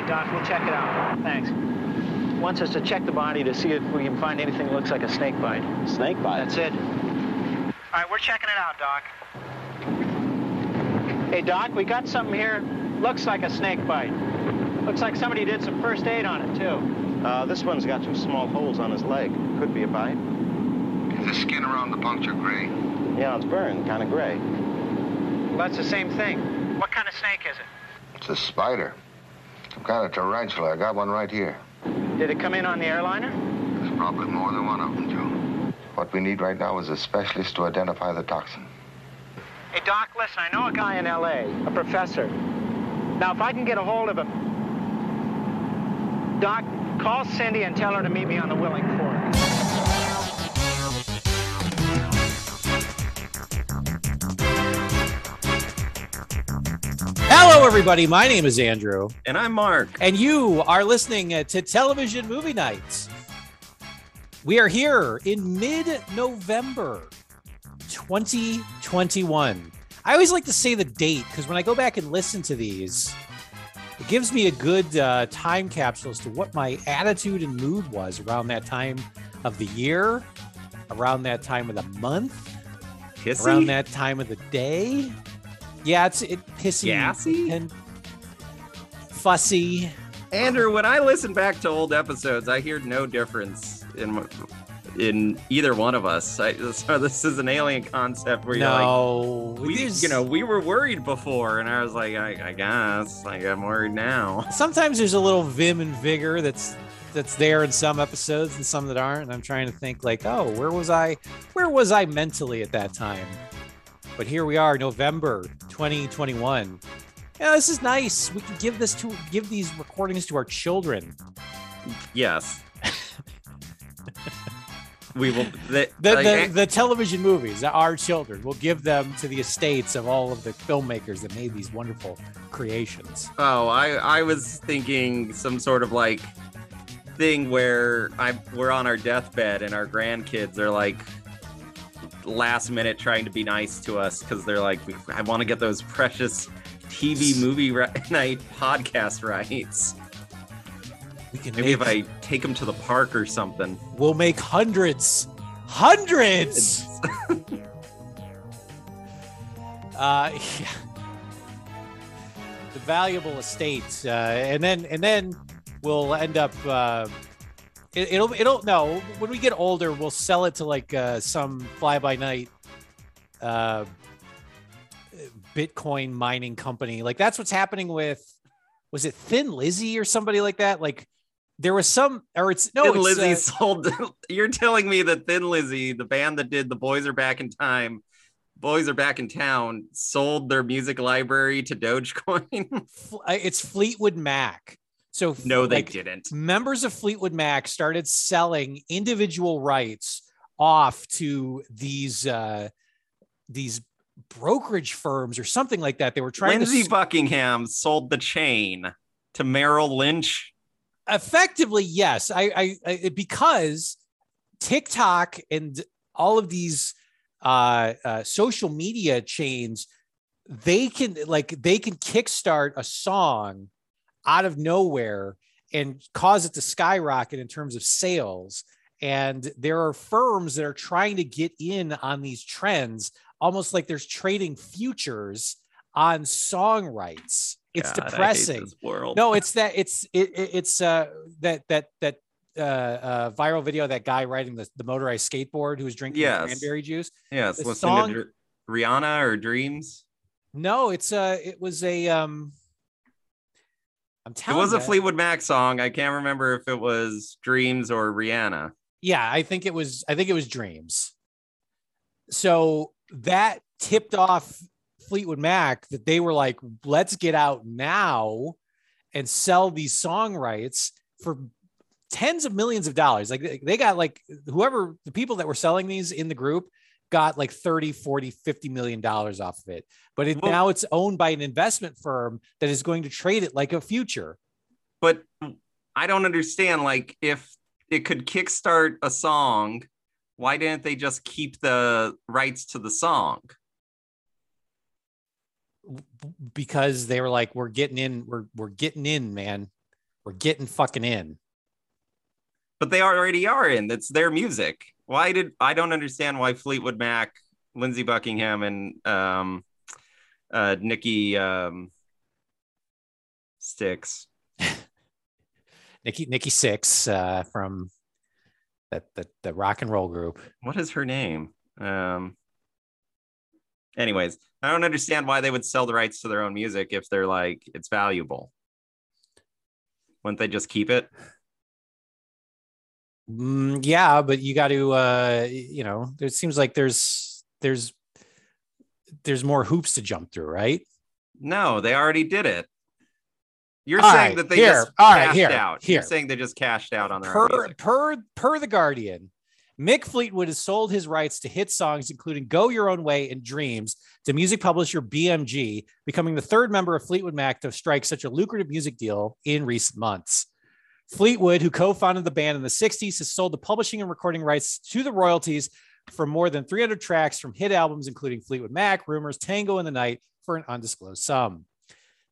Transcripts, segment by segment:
bite, Doc. We'll check it out. Thanks. Wants us to check the body to see if we can find anything that looks like a snake bite. Snake bite? That's it. All right, we're checking it out, Doc. Hey, Doc, we got something here. Looks like a snake bite. Looks like somebody did some first aid on it, too. Uh, this one's got two small holes on his leg. Could be a bite. Is the skin around the puncture gray? Yeah, it's burned, kind of gray. Well, that's the same thing. What kind of snake is it? It's a spider. Some kind of tarantula. I got one right here. Did it come in on the airliner? There's probably more than one of them, Joe. What we need right now is a specialist to identify the toxin. Hey, Doc, listen, I know a guy in L.A., a professor. Now, if I can get a hold of him... Doc, call Cindy and tell her to meet me on the Willing Fork. Hello, everybody. My name is Andrew, And I'm Mark. and you are listening uh, to Television Movie Nights. We are here in mid November 2021. I always like to say the date because when I go back and listen to these, it gives me a good uh, time capsule as to what my attitude and mood was around that time of the year, around that time of the month, Kissy? around that time of the day. Yeah, it's it pissy Gassy? and fussy. Andrew, when I listen back to old episodes, I hear no difference in in either one of us. I, so this is an alien concept where you're like, No, we, there's- you know, we were worried before, and I was like, I, I guess, like I'm worried now. sometimes there's a little vim and vigor that's that's there in some episodes and some that aren't. And I'm trying to think like, oh, where was I? Where was I mentally at that time? But here we are, November 2021. Yeah, this is nice. We can give this to give these recordings to our children. Yes. we will. The, The, like, the, the television movies, our children, we'll give them to the estates of all of the filmmakers that made these wonderful creations. Oh, I I was thinking some sort of like thing where I we're on our deathbed and our grandkids are like last minute trying to be nice to us because they're like, I want to get those precious TV movie night podcast rights. We can Maybe if I take them to the park or something. We'll make hundreds, hundreds. uh, yeah. The valuable estate, uh, and then and then we'll end up. Uh, it, it'll it'll no. When we get older, we'll sell it to like uh, some fly by night. Uh, Bitcoin mining company. Like that's what's happening with was it Thin Lizzy or somebody like that? Like there was some or it's no Thin it's, Lizzy uh, sold. You're telling me that Thin Lizzy, the band that did "The Boys Are Back in Time," "Boys Are Back in Town," sold their music library to Dogecoin? It's Fleetwood Mac. So no, they like, didn't. members of Fleetwood Mac started selling individual rights off to these uh these brokerage firms or something like that. They were trying Lindsey to Buckingham sold the chain to Merrill Lynch. effectively yes I, I i because tiktok and all of these uh, uh social media chains they can like they can kickstart a song out of nowhere and cause it to skyrocket in terms of sales. And there are firms that are trying to get in on these trends almost like there's trading futures on song rights. It's God, depressing. no it's that it's it, it- it's uh that that that uh, uh viral video that guy riding the, the motorized skateboard who was drinking Yes. cranberry juice. Yes, the listen song- to Rhiannon or Dreams. no it's uh it was a um i'm It telling was a. Fleetwood Mac song. I can't remember if it was Dreams or Rhiannon. yeah i think it was i think it was dreams so that tipped off fleetwood mac that they were like let's get out now and sell these song rights for tens of millions of dollars like they got like whoever the people that were selling these in the group got like 30 40 50 million dollars off of it but it, Well- now it's owned by an investment firm that is going to trade it like a future But I don't understand. Like, if it could kickstart a song, why didn't they just keep the rights to the song? because they were like, we're getting in, we're we're getting in, man. We're getting fucking in. But they already are in. That's their music. Why did I don't understand why Fleetwood Mac, Lindsey Buckingham, and um, uh, Nikki um, Sticks. Nikki Nikki Six uh, from that the, the rock and roll group. What is her name? Um, anyways, I don't understand why they would sell the rights to their own music if they're like it's valuable. Wouldn't they just keep it? Mm, yeah, but you got to uh, you know, it seems like there's there's there's more hoops to jump through, right? No, they already did it. You're All saying right, that they here, just all right, cashed here, out. here. You're saying they just cashed out on their per per per the Guardian, Mick Fleetwood has sold his rights to hit songs including "Go Your Own Way" and "Dreams" to music publisher BMG, becoming the third member of Fleetwood Mac to strike such a lucrative music deal in recent months. Fleetwood, who co-founded the band in the '60s, has sold the publishing and recording rights to the royalties for more than 300 tracks from hit albums including Fleetwood Mac, Rumors, Tango in the Night for an undisclosed sum.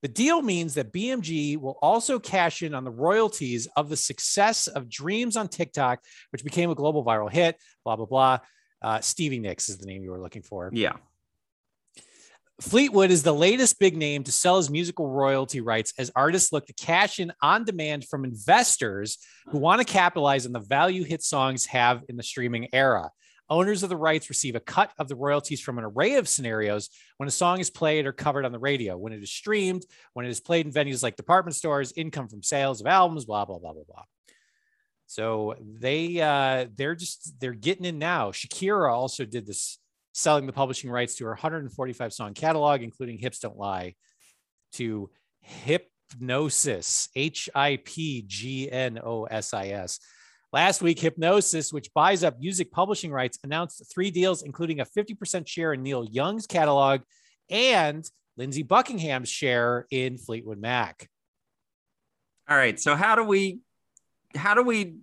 The deal means that BMG will also cash in on the royalties of the success of Dreams on TikTok, which became a global viral hit, blah, blah, blah. Uh, Stevie Nicks is the name you were looking for. Yeah. Fleetwood is the latest big name to sell his musical royalty rights as artists look to cash in on demand from investors who want to capitalize on the value hit songs have in the streaming era. Owners of the rights receive a cut of the royalties from an array of scenarios when a song is played or covered on the radio, when it is streamed, when it is played in venues like department stores, income from sales of albums, blah, blah, blah, blah, blah. So they uh they're just they're getting in now. Shakira also did this selling the publishing rights to her 145 song catalog, including Hips Don't Lie, to Hipgnosis, H I P G N O S I S. Last week, Hipgnosis, which buys up music publishing rights, announced three deals, including a 50% share in Neil Young's catalog and Lindsey Buckingham's share in Fleetwood Mac. All right. So how do we how do we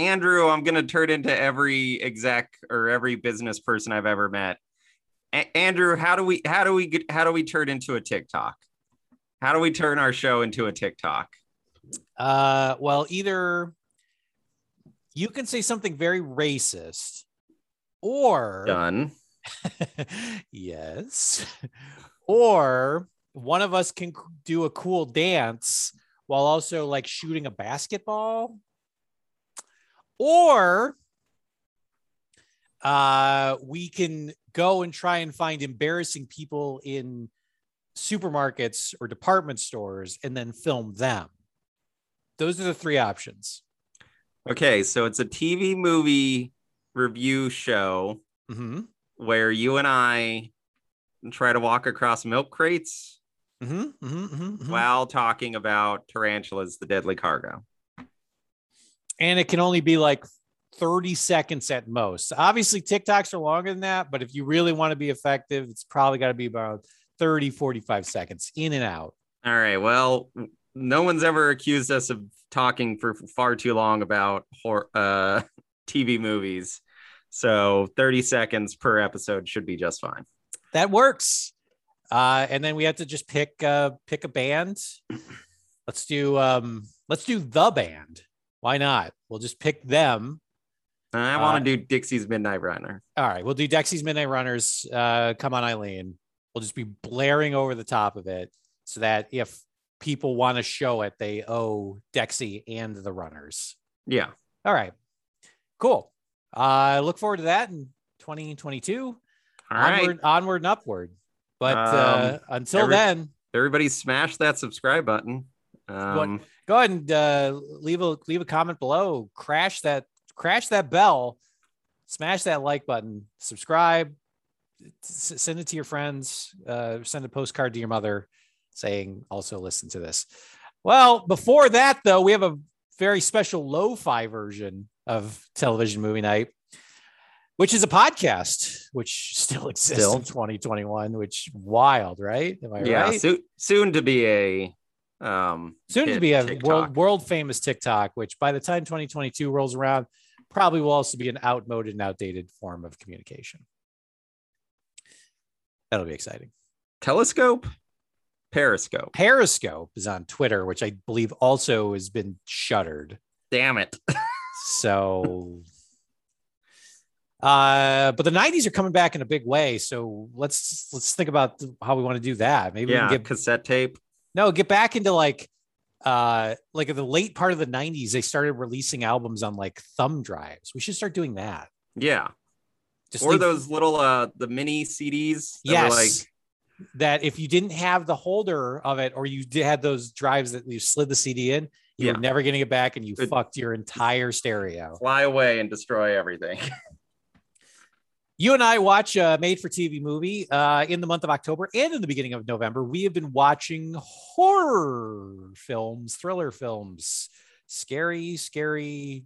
Andrew, I'm gonna turn into every exec or every business person I've ever met. A- Andrew, how do we how do we get how do we turn into a TikTok? How do we turn our show into a TikTok? Uh, well, either you can say something very racist, or Done. yes, or one of us can do a cool dance while also like shooting a basketball, or uh, we can go and try and find embarrassing people in supermarkets or department stores and then film them. Those are the three options. Okay, so it's a TV movie review show Mm-hmm. where you and I try to walk across milk crates Mm-hmm. Mm-hmm. mm-hmm. while talking about tarantulas, the deadly cargo. And it can only be like 30 seconds at most. Obviously, TikToks are longer than that, but if you really want to be effective, it's probably got to be about 30, 45 seconds in and out. All right. Well, no one's ever accused us of talking for far too long about hor- uh, TV movies. So 30 seconds per episode should be just fine. That works. Uh, and then we have to just pick uh, pick a band. Let's do um, let's do the band. Why not? We'll just pick them. I Uh, want to do Dexys Midnight Runner. All right, we'll do Dexys Midnight Runners. Uh, come on, Eileen. We'll just be blaring over the top of it so that if people want to show it, they owe Dexy and the runners. Yeah. All right, cool. I look forward to that in 2022. All right. onward, onward and upward. But uh, Um, until every- then, Everybody smash that subscribe button. Um, go ahead and uh, leave a leave a comment below. Crash that crash that bell, smash that like button, subscribe, send it to your friends, uh, send a postcard to your mother saying also listen to this. Well, before that though, we have a very special lo-fi version of television movie night, which is a podcast, which still exists Still. in 2021, which wild, right? Am I yeah. right? Soon, soon to be a um soon to be a world world famous TikTok, which by the time 2022 rolls around, probably will also be an outmoded and outdated form of communication. That'll be exciting. telescope. Periscope. Periscope is on Twitter, which I believe also has been shuttered. Damn it. So, uh, but the '90s are coming back in a big way. So let's let's think about how we want to do that. Maybe yeah, we can get cassette tape. No get back into like uh like in the late part of the 90s they started releasing albums on like thumb drives we should start doing that Yeah. just or leave- those little uh the mini CDs. that yes like that if you didn't have the holder of it or you did had those drives that you slid the cd in you Yeah. were never getting it back and you It- fucked your entire stereo fly away and destroy everything. you and i watch a made for tv movie uh, in the month of october and in the beginning of november we have been watching horror films thriller films scary scary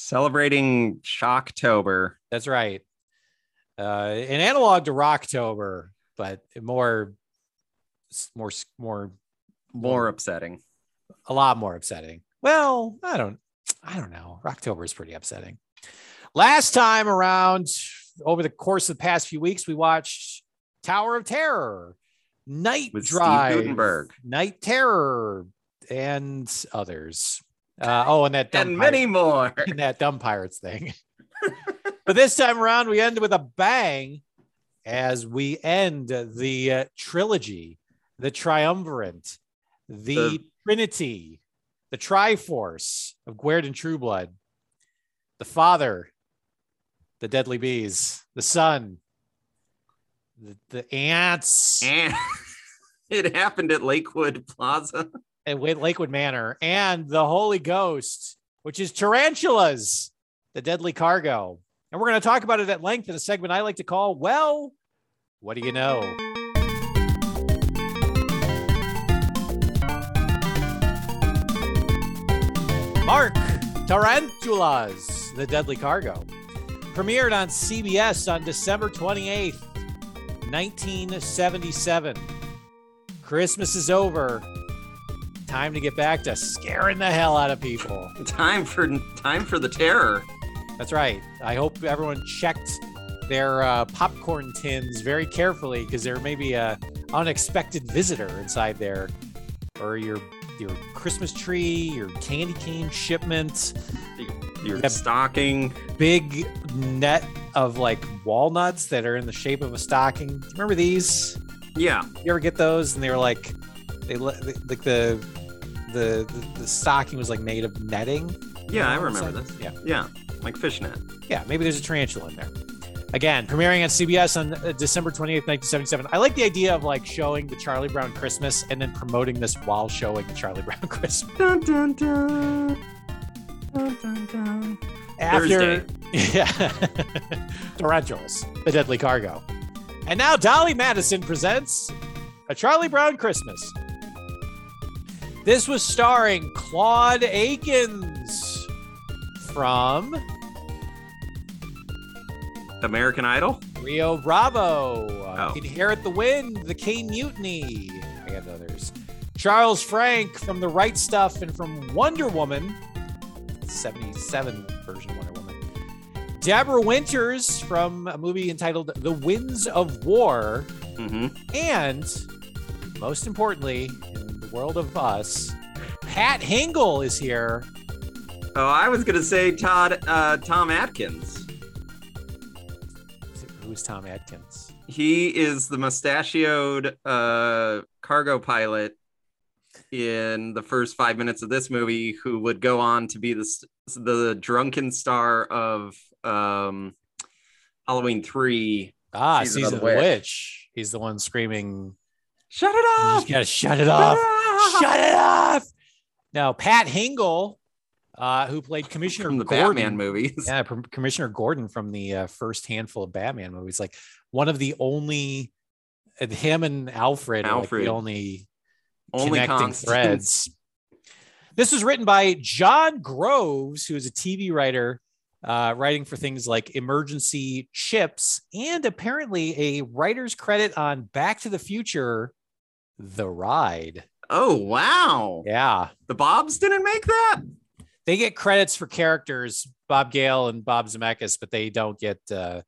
Celebrating Shocktober. That's right. Uh, an analog to Rocktober, but more, more, more, More upsetting. a lot more upsetting. Well, I don't, I don't know. Rocktober is pretty upsetting. Last time around, over the course of the past few weeks, we watched Tower of Terror, Night With Drive. Night Terror, and others. Uh, oh, and that dumb And pirate- many more. in that dumb pirates thing. but this time around, we end with a bang as we end the uh, trilogy, the triumvirate, the, The- trinity, the triforce of Guerdon Trueblood, the father, the deadly bees, the son, the, the ants, And it happened at Lakewood Plaza. with Lakewood Manor, and the Holy Ghost, which is tarantulas, the deadly cargo. And we're going to talk about it at length in a segment I like to call, Well, what do you know? Mark Tarantulas, the deadly cargo. Premiered on CBS on December 28th, 1977. Christmas is over. Time to get back to scaring the hell out of people. Time for time for the terror. That's right. I hope everyone checked their uh, popcorn tins very carefully because there may be a unexpected visitor inside there, or your your Christmas tree, your candy cane shipment, Your Yep. stocking. big net of like walnuts that are in the shape of a stocking. Do you remember these? Yeah. You ever get those? And they were like, they like the the the, the stocking was like made of netting. Yeah, I remember this. Yeah. Yeah. Like fishnet. Yeah, maybe there's a tarantula in there. Again, premiering on CBS on uh, December 28th, 1977. I like the idea of like showing the Charlie Brown Christmas and then promoting this while showing the Charlie Brown Christmas. Dun, dun, dun. Dun, dun, dun. After yeah, Tarantulas, the deadly cargo. And now Dolly Madison presents a Charlie Brown Christmas. This was starring Claude Akins from American Idol. Rio Bravo, Oh. Inherit the Wind, The Caine Mutiny. I got others. Charles Frank from The Right Stuff and from Wonder Woman, 77 version of Wonder Woman. Deborah Winters from a movie entitled The Winds of War. hmm And most importantly, in the world of us, Pat Hingle is here. Oh, I was gonna say Todd uh, Tom Atkins. Who's Tom Atkins? He is the mustachioed uh, cargo pilot in the first five minutes of this movie, who would go on to be the the drunken star of um, Halloween three. Ah, Season Season of the Witch. Witch. He's the one screaming, Shut it off! just gotta shut it off. shut it off. Now, Pat Hingle, uh, who played Commissioner from the Gordon, Batman movies. yeah, Commissioner Gordon from the uh, first handful of Batman movies, like one of the only, uh, him and Alfred, are like Alfred. the only Only connecting threads. This was written by John Groves, who is a TV writer, uh, writing for things like Emergency Chips, and apparently a writer's credit on Back to the Future, The Ride. Oh wow! Yeah, The Bobs didn't make that. they get credits for characters, Bob Gale and Bob Zemeckis, but they don't get, uh,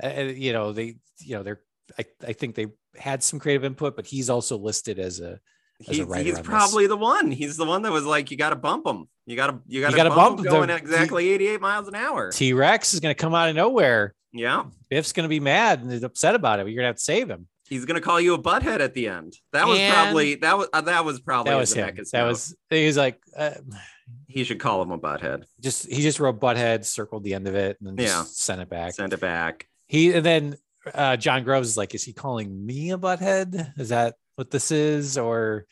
uh, you know, they, you know, they're I, I think they had some creative input, but he's also listed as a He's, he's on this. probably the one. He's the one that was like, you got to bump him. You got to you got to gotta bump, bump going The- exactly 88 miles an hour. T Rex is going to come out of nowhere. Yeah, Biff's going to be mad and upset about it. You're going to have to save him. he's gonna call you a butthead at the end. That was And- probably that was uh, that was probably That was him. That note. was he was like uh, he should call him a butthead. just he just wrote butthead, circled the end of it, and then Yeah. sent it back. Send it back. He and then uh, John Groves is like, is he calling me a butthead? Is that what this is? Or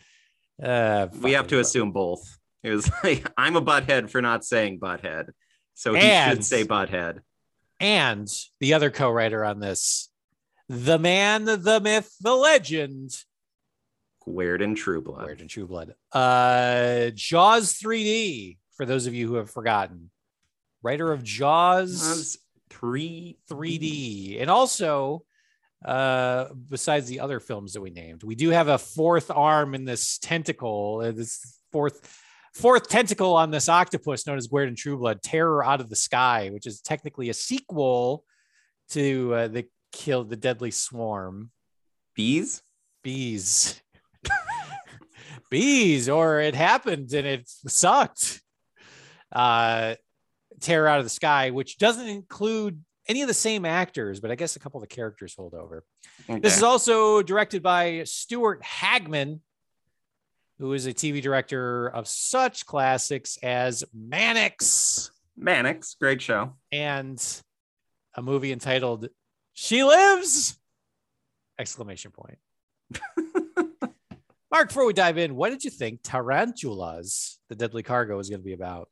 uh, We have to assume both. It was like, I'm a butthead for not saying butthead, so he And- should say butthead. And the other co-writer on this, the man, the myth, the legend, Guerdon Trueblood. Weird and True Blood. Uh, Jaws 3D. For those of you who have forgotten, writer of Jaws. Was three 3D. And also, uh, besides the other films that we named, we do have a fourth arm in this tentacle, uh, this fourth fourth tentacle on this octopus known as Guerdon Trueblood, Terror Out of the Sky, which is technically a sequel to uh, the Kill the Deadly Swarm. bees. Bees. Bees, or it happened and it sucked. Uh, Terror Out of the Sky, which doesn't include any of the same actors, but I guess a couple of the characters hold over. This is also directed by Stuart Hagmann, who is a TV director of such classics as Mannix Mannix, great show. and a movie entitled She Lives! Exclamation point. Mark, before we dive in, what did you think Tarantulas, the deadly cargo, is going to be about?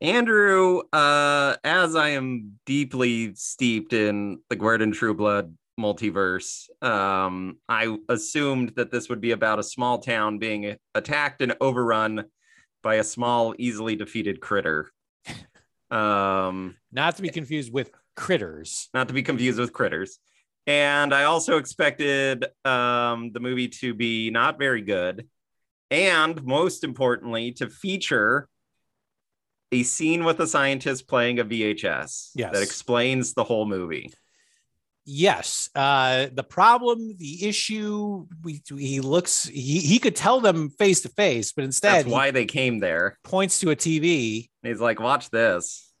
Andrew, uh, as I am deeply steeped in the and True Blood multiverse, um, I assumed that this would be about a small town being attacked and overrun by a small, easily defeated critter. Um, Not to be confused with critters. not to be confused with critters. And I also expected um, the movie to be not very good. And most importantly, to feature a scene with a scientist playing a VHS Yes. that explains the whole movie. Yes. Uh, the problem, the issue, we, he looks, he, he could tell them face to face, but instead That's why they came there. points to a TV he's like, watch this.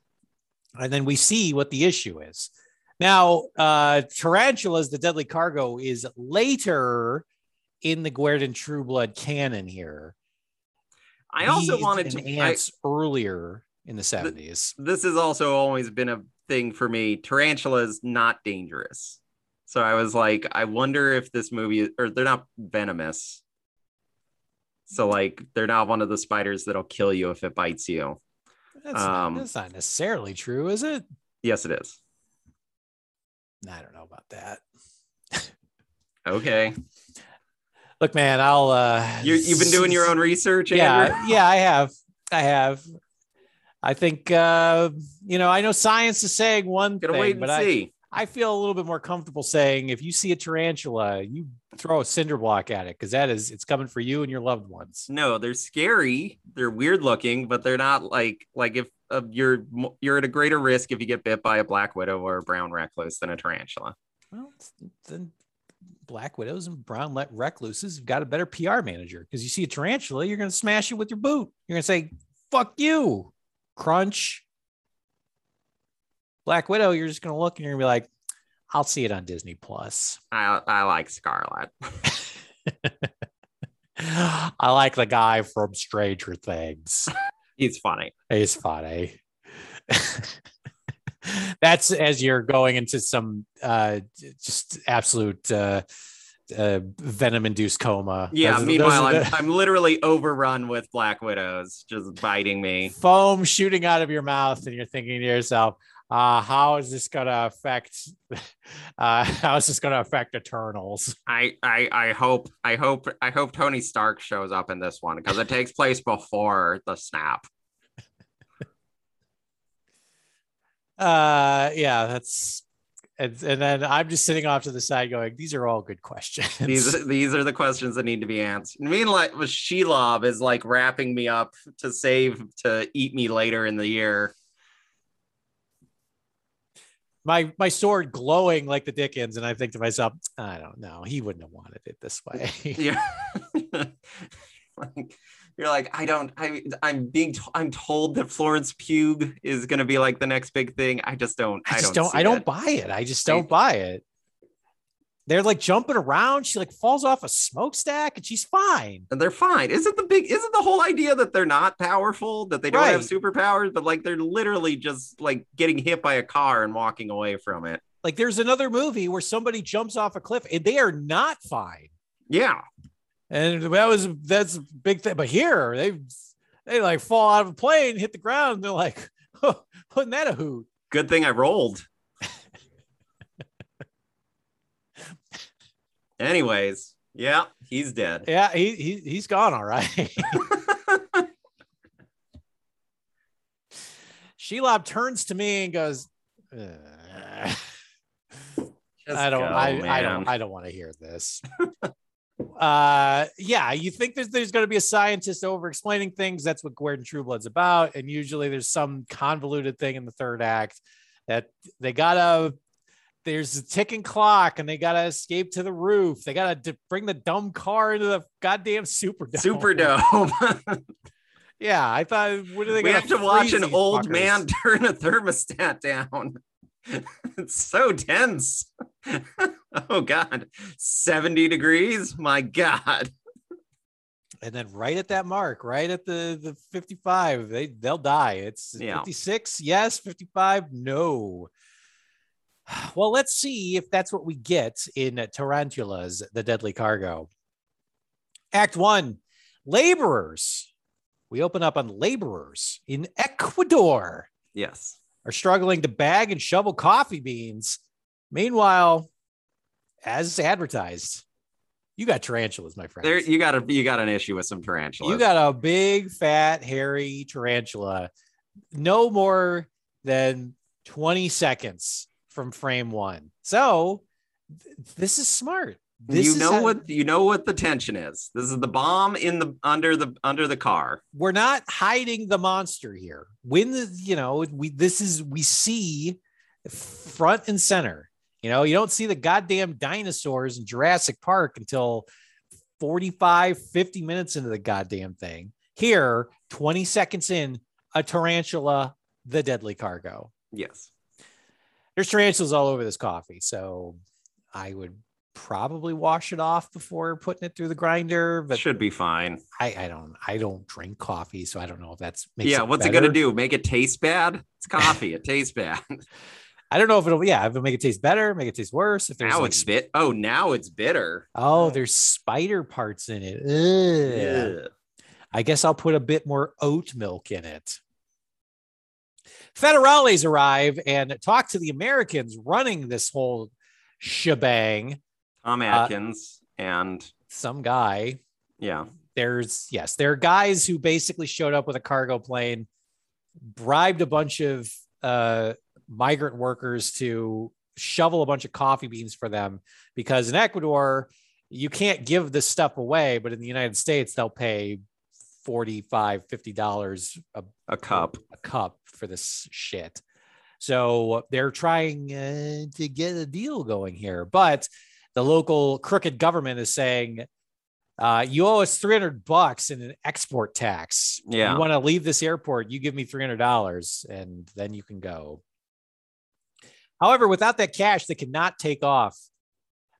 and then we see what the issue is. Now, uh, Tarantulas, the deadly cargo, is later in the Guerdon Trueblood canon here. I also Bees wanted to. I, ants earlier in the 70s. this has also always been a thing for me. Tarantulas not dangerous. So I was like, I wonder if this movie or they're not venomous. So like they're not one of the spiders that'll kill you if it bites you. That's, um, not, that's not necessarily true, is it? Yes, it is. I don't know about that. Okay. Look, man, I'll. uh You you've been doing your own research, Andrew? Yeah, yeah, I have. I have. I think uh, you know, I know science is saying one Gonna thing, wait and but I, see. I feel a little bit more comfortable saying if you see a tarantula, you throw a cinder block at it because that is it's coming for you and your loved ones. No, they're scary. They're weird looking, but they're not like like if uh, you're you're at a greater risk if you get bit by a black widow or a brown recluse than a tarantula. Well, then black widows and brown let recluses have got a better PR manager because you see a tarantula, you're gonna smash it with your boot. You're gonna say, fuck you, crunch. Black Widow, you're just gonna look and you're gonna be like, I'll see it on Disney Plus. I I like Scarlet. I like the guy from Stranger Things. He's funny. He's funny. That's as you're going into some uh, just absolute uh, uh, venom induced coma. Yeah. Those meanwhile, those I'm, the- I'm literally overrun with black widows just biting me. foam shooting out of your mouth, and you're thinking to yourself, uh, how is this going to affect? Uh, how is this to affect Eternals? I, I I hope I hope I hope Tony Stark shows up in this one because it takes place before the snap. Uh, yeah, that's. And, and then I'm just sitting off to the side going, these are all good questions. These these are the questions that need to be answered. Meanwhile, Shelob is like wrapping me up to save to eat me later in the year. my my sword glowing like the Dickens, and I think to myself, I don't know, he wouldn't have wanted it this way. Yeah. like, you're like, I don't, I, I'm being, t- I'm told that Florence Pugh is going to be like the next big thing. I just don't, I just don't, don't, I don't it. buy it. I just don't buy it. They're like jumping around. She like falls off a smokestack, and she's fine. And they're fine. Isn't the big, isn't the whole idea that they're not powerful, that they don't have superpowers, but like they're literally just like getting hit by a car and walking away from it. Like there's another movie where somebody jumps off a cliff and they are not fine. Yeah. And that was that's a big thing. But here they they like fall out of a plane, hit the ground, and they're like, oh, wasn't that a hoot? Good thing I rolled. Anyways, yeah, he's dead. Yeah, he, he he's gone all right. Shelob turns to me and goes, I don't, go, I, I don't, I don't want to hear this. Uh, yeah, you think there's there's going to be a scientist over explaining things. That's what Guerdon Trueblood's about, and usually there's some convoluted thing in the third act that they gotta. There's a ticking clock, and they gotta escape to the roof. They gotta d- bring the dumb car into the goddamn Superdome. Superdome. Yeah, I thought. What are they? we have to watch an old fuckers? man turn a thermostat down. it's so tense. oh God, 70 degrees. My God. and then right at that mark, right at the the 55, they they'll die. It's Yeah. 56, yes, 55, no. Well, let's see if that's what we get in Tarantulas, the deadly cargo. Act one, laborers. We open up on laborers in Ecuador Yes. Are struggling to bag and shovel coffee beans. Meanwhile, as advertised, you got tarantulas, my friend. There you got a you got an issue with some tarantulas. You got a big, fat, hairy tarantula, no more than 20 seconds from frame one. So th- this is smart. This you know how- what you know what the tension is. This is the bomb in the under the under the car. we're not hiding the monster here. When the you know we this is we see front and center. You know, you don't see the goddamn dinosaurs in Jurassic Park until 45, 50 minutes into the goddamn thing. Here, 20 seconds in, a tarantula, the deadly cargo. Yes. There's tarantulas all over this coffee, so I would probably wash it off before putting it through the grinder. But Should be fine. I, I don't I don't drink coffee, so I don't know if that's makes yeah, it what's it gonna do? Make it taste bad? It's coffee. it tastes bad. I don't know if it'll yeah, if it'll make it taste better, make it taste worse. If there's now like, it's bit. Oh, now it's bitter. oh, there's spider parts in it. Ugh. Ugh. I guess I'll put a bit more oat milk in it. Federales arrive and talk to the Americans running this whole shebang. Tom Atkins and Some guy. yeah, There's yes, there are guys who basically showed up with a cargo plane, bribed a bunch of uh, migrant workers to shovel a bunch of coffee beans for them because in Ecuador you can't give this stuff away, but in the United States they'll pay 45 50 dollars a a cup. a cup for this shit. So they're trying uh, to get a deal going here, but the local crooked government is saying, uh, "You owe us three hundred bucks in an export tax. Yeah. you want to leave this airport? You give me three hundred dollars, and then you can go." However, without that cash, they cannot take off.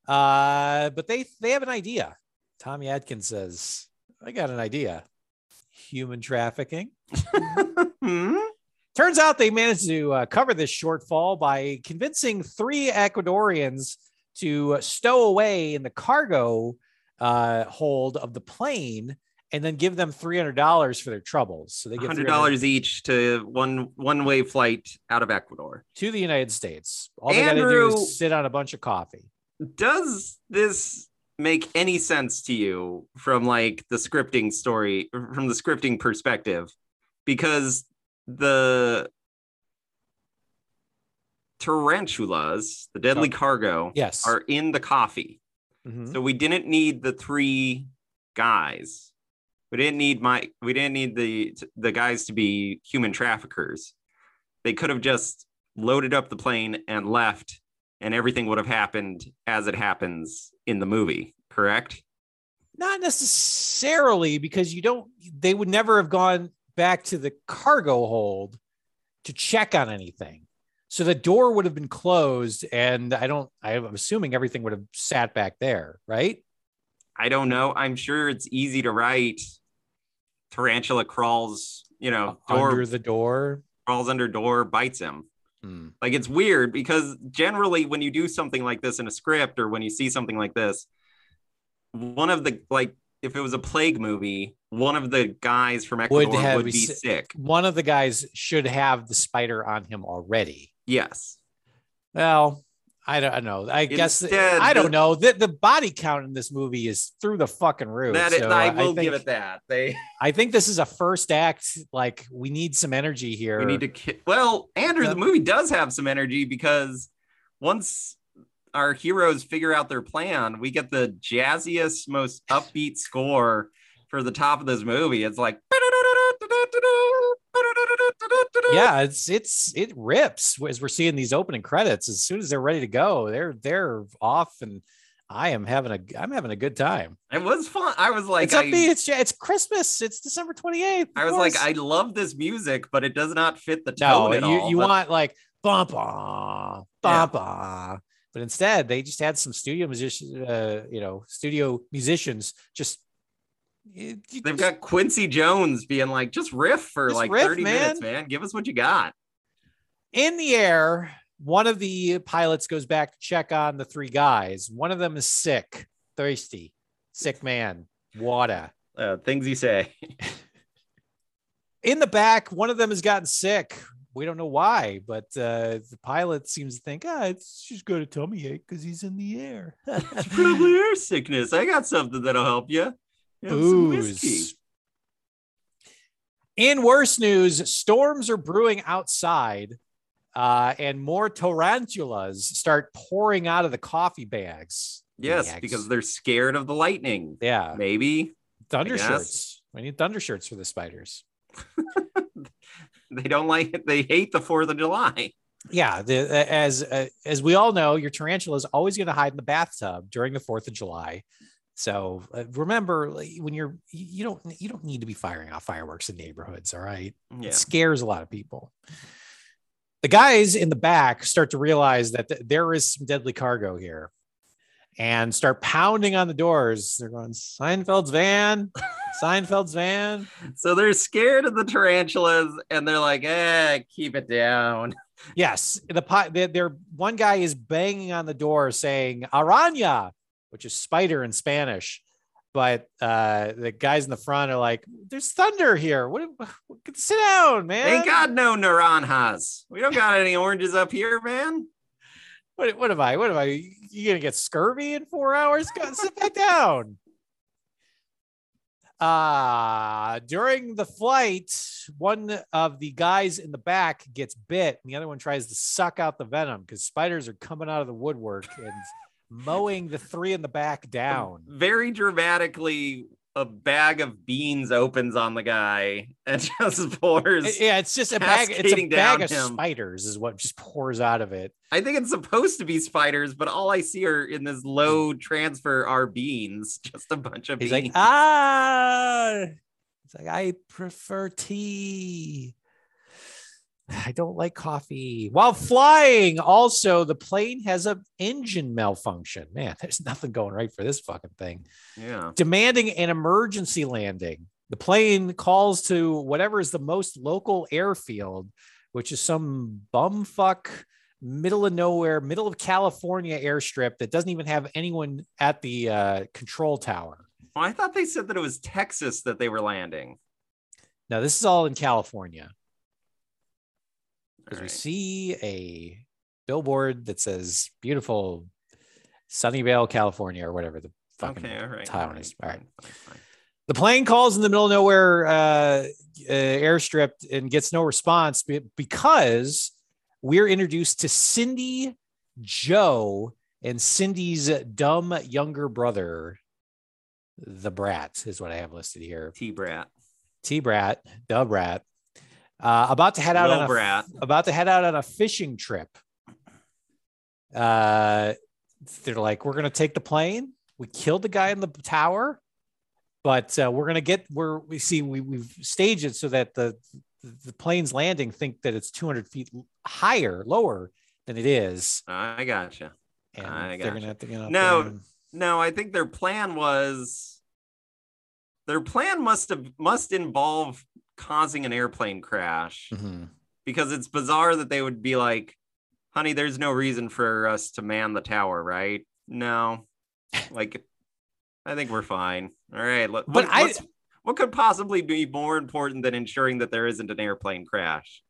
Uh, but they they have an idea. Tommy Atkins says, "I got an idea: human trafficking." Turns out they managed to uh, cover this shortfall by convincing three Ecuadorians to stow away in the cargo uh, hold of the plane and then give them $300 for their troubles. So they get Hundred $300 each to one one way flight out of Ecuador. to the United States. All they got to do is sit on a bunch of coffee. Does this make any sense to you from like the scripting story from the scripting perspective? Because the tarantulas, the deadly cargo, Yes. are in the coffee. Mhm. So we didn't need the three guys. We didn't need my we didn't need the the guys to be human traffickers. They could have just loaded up the plane and left, and everything would have happened as it happens in the movie. Correct? Not necessarily because you don't. They would never have gone back to the cargo hold to check on anything. So the door would have been closed, and I don't. I'm assuming everything would have sat back there, right? I don't know. I'm sure it's easy to write. Tarantula crawls, you know, door Under the door. crawls under door, bites him. Hmm. Like it's weird because generally when you do something like this in a script or when you see something like this, one of the like if it was a plague movie, one of the guys from Ecuador would, have be sick. One of the guys should have the spider on him already. Yes. Well, I don't know. I guess I don't know. The, the body count in this movie is through the fucking roof. That is, so I will think, give it that. They I think this is a first act. Like we need some energy here. we need to ki- well, Andrew, the movie does have some energy because once our heroes figure out their plan, we get the jazziest, most upbeat score for the top of this movie. It's like yeah, it's it's it rips as we're seeing these opening credits. As soon as they're ready to go, they're they're off, and I am having a I'm having a good time. It was fun. I was like, it's I, upbeat. It's it's Christmas. It's December twenty eighth. I was like, I love this music, but it does not fit the no, tone at you all. you But want like bum bum bum bum. But instead, they just had some studio musicians, uh, you know, studio musicians just. You they've just- got Quincy Jones being like, just riff for Just like riff, 30 man. minutes, man. Give us what you got. in the air. One of the pilots goes back to check on the three guys. One of them is sick, thirsty, sick man, water. Uh, things you say. In the back, one of them has gotten sick. We don't know why, but uh, the pilot seems to think, ah, it's just got a tummy ache because he's in the air. It's probably air sickness. I got something that'll help you. Booze. In worse news, storms are brewing outside, uh, and more tarantulas start pouring out of the coffee bags. Yes, because they're scared of the lightning. yeah, Maybe thunder shirts. We need thunder shirts for the spiders. they don't like it. They hate the 4th of July. Yeah, the, as uh, as we all know, your tarantula is always going to hide in the bathtub during the Fourth of July. So uh, remember, like, when you're you don't you don't need to be firing off fireworks in neighborhoods. All right, Yeah. it scares a lot of people. The guys in the back start to realize that th- there is some deadly cargo here and start pounding on the doors. They're going, Seinfeld's van, Seinfeld's van. So they're scared of the tarantulas and they're like, eh, keep it down. Yes, the pi- there, there one guy is banging on the door saying "araña," which is spider in Spanish. But uh, the guys in the front are like, "There's thunder here. What? what sit down, man. Ain't got no naranjas. We don't got any oranges up here, man. What, what am I? What am I? You gonna get scurvy in four hours? Go sit back down. Uh during the flight, one of the guys in the back gets bit, and the other one tries to suck out the venom because spiders are coming out of the woodwork and mowing the three in the back down. Very dramatically, a bag of beans opens on the guy and just pours. Yeah, it's just a bag. It's a bag of him. spiders, is what just pours out of it. I think it's supposed to be spiders, but all I see are in this low transfer are beans. Just a bunch of He's beans. like, ah. It's like, I prefer tea. I don't like coffee. While flying, also, the plane has a engine malfunction. Man, there's nothing going right for this fucking thing. yeah. Demanding an emergency landing. The plane calls to whatever is the most local airfield, which is some bumfuck middle of nowhere, middle of California airstrip that doesn't even have anyone at the uh, control tower. Well, I thought they said that it was Texas that they were landing. Now, this is all in California because we see a billboard that says beautiful Sunnyvale, California, or whatever the fucking Okay, all right. town all is. All right. fine, fine. The plane calls in the middle of nowhere uh, uh, airstrip and gets no response be- because we're introduced to Cindy, Joe, and Cindy's dumb younger brother, the brat, is what I have listed here. T Brat. T Brat, the Brat. Uh, about to head out on a brat. about to head out on a fishing trip. Uh, they're like, we're gonna take the plane. We killed the guy in the tower, but uh, we're gonna get we're we see we we've staged it so that the the plane's landing think that it's 200 feet higher, lower than it is, I gotcha. and I they're gotcha. gonna have to get up No, and- No, I think their plan was their plan must have must involve causing an airplane crash Mhm. because it's bizarre that they would be like, "Honey, there's no reason for us to man the tower, right?" No, like I think we're fine. All right, let, But what, I- what could possibly be more important than ensuring that there isn't an airplane crash?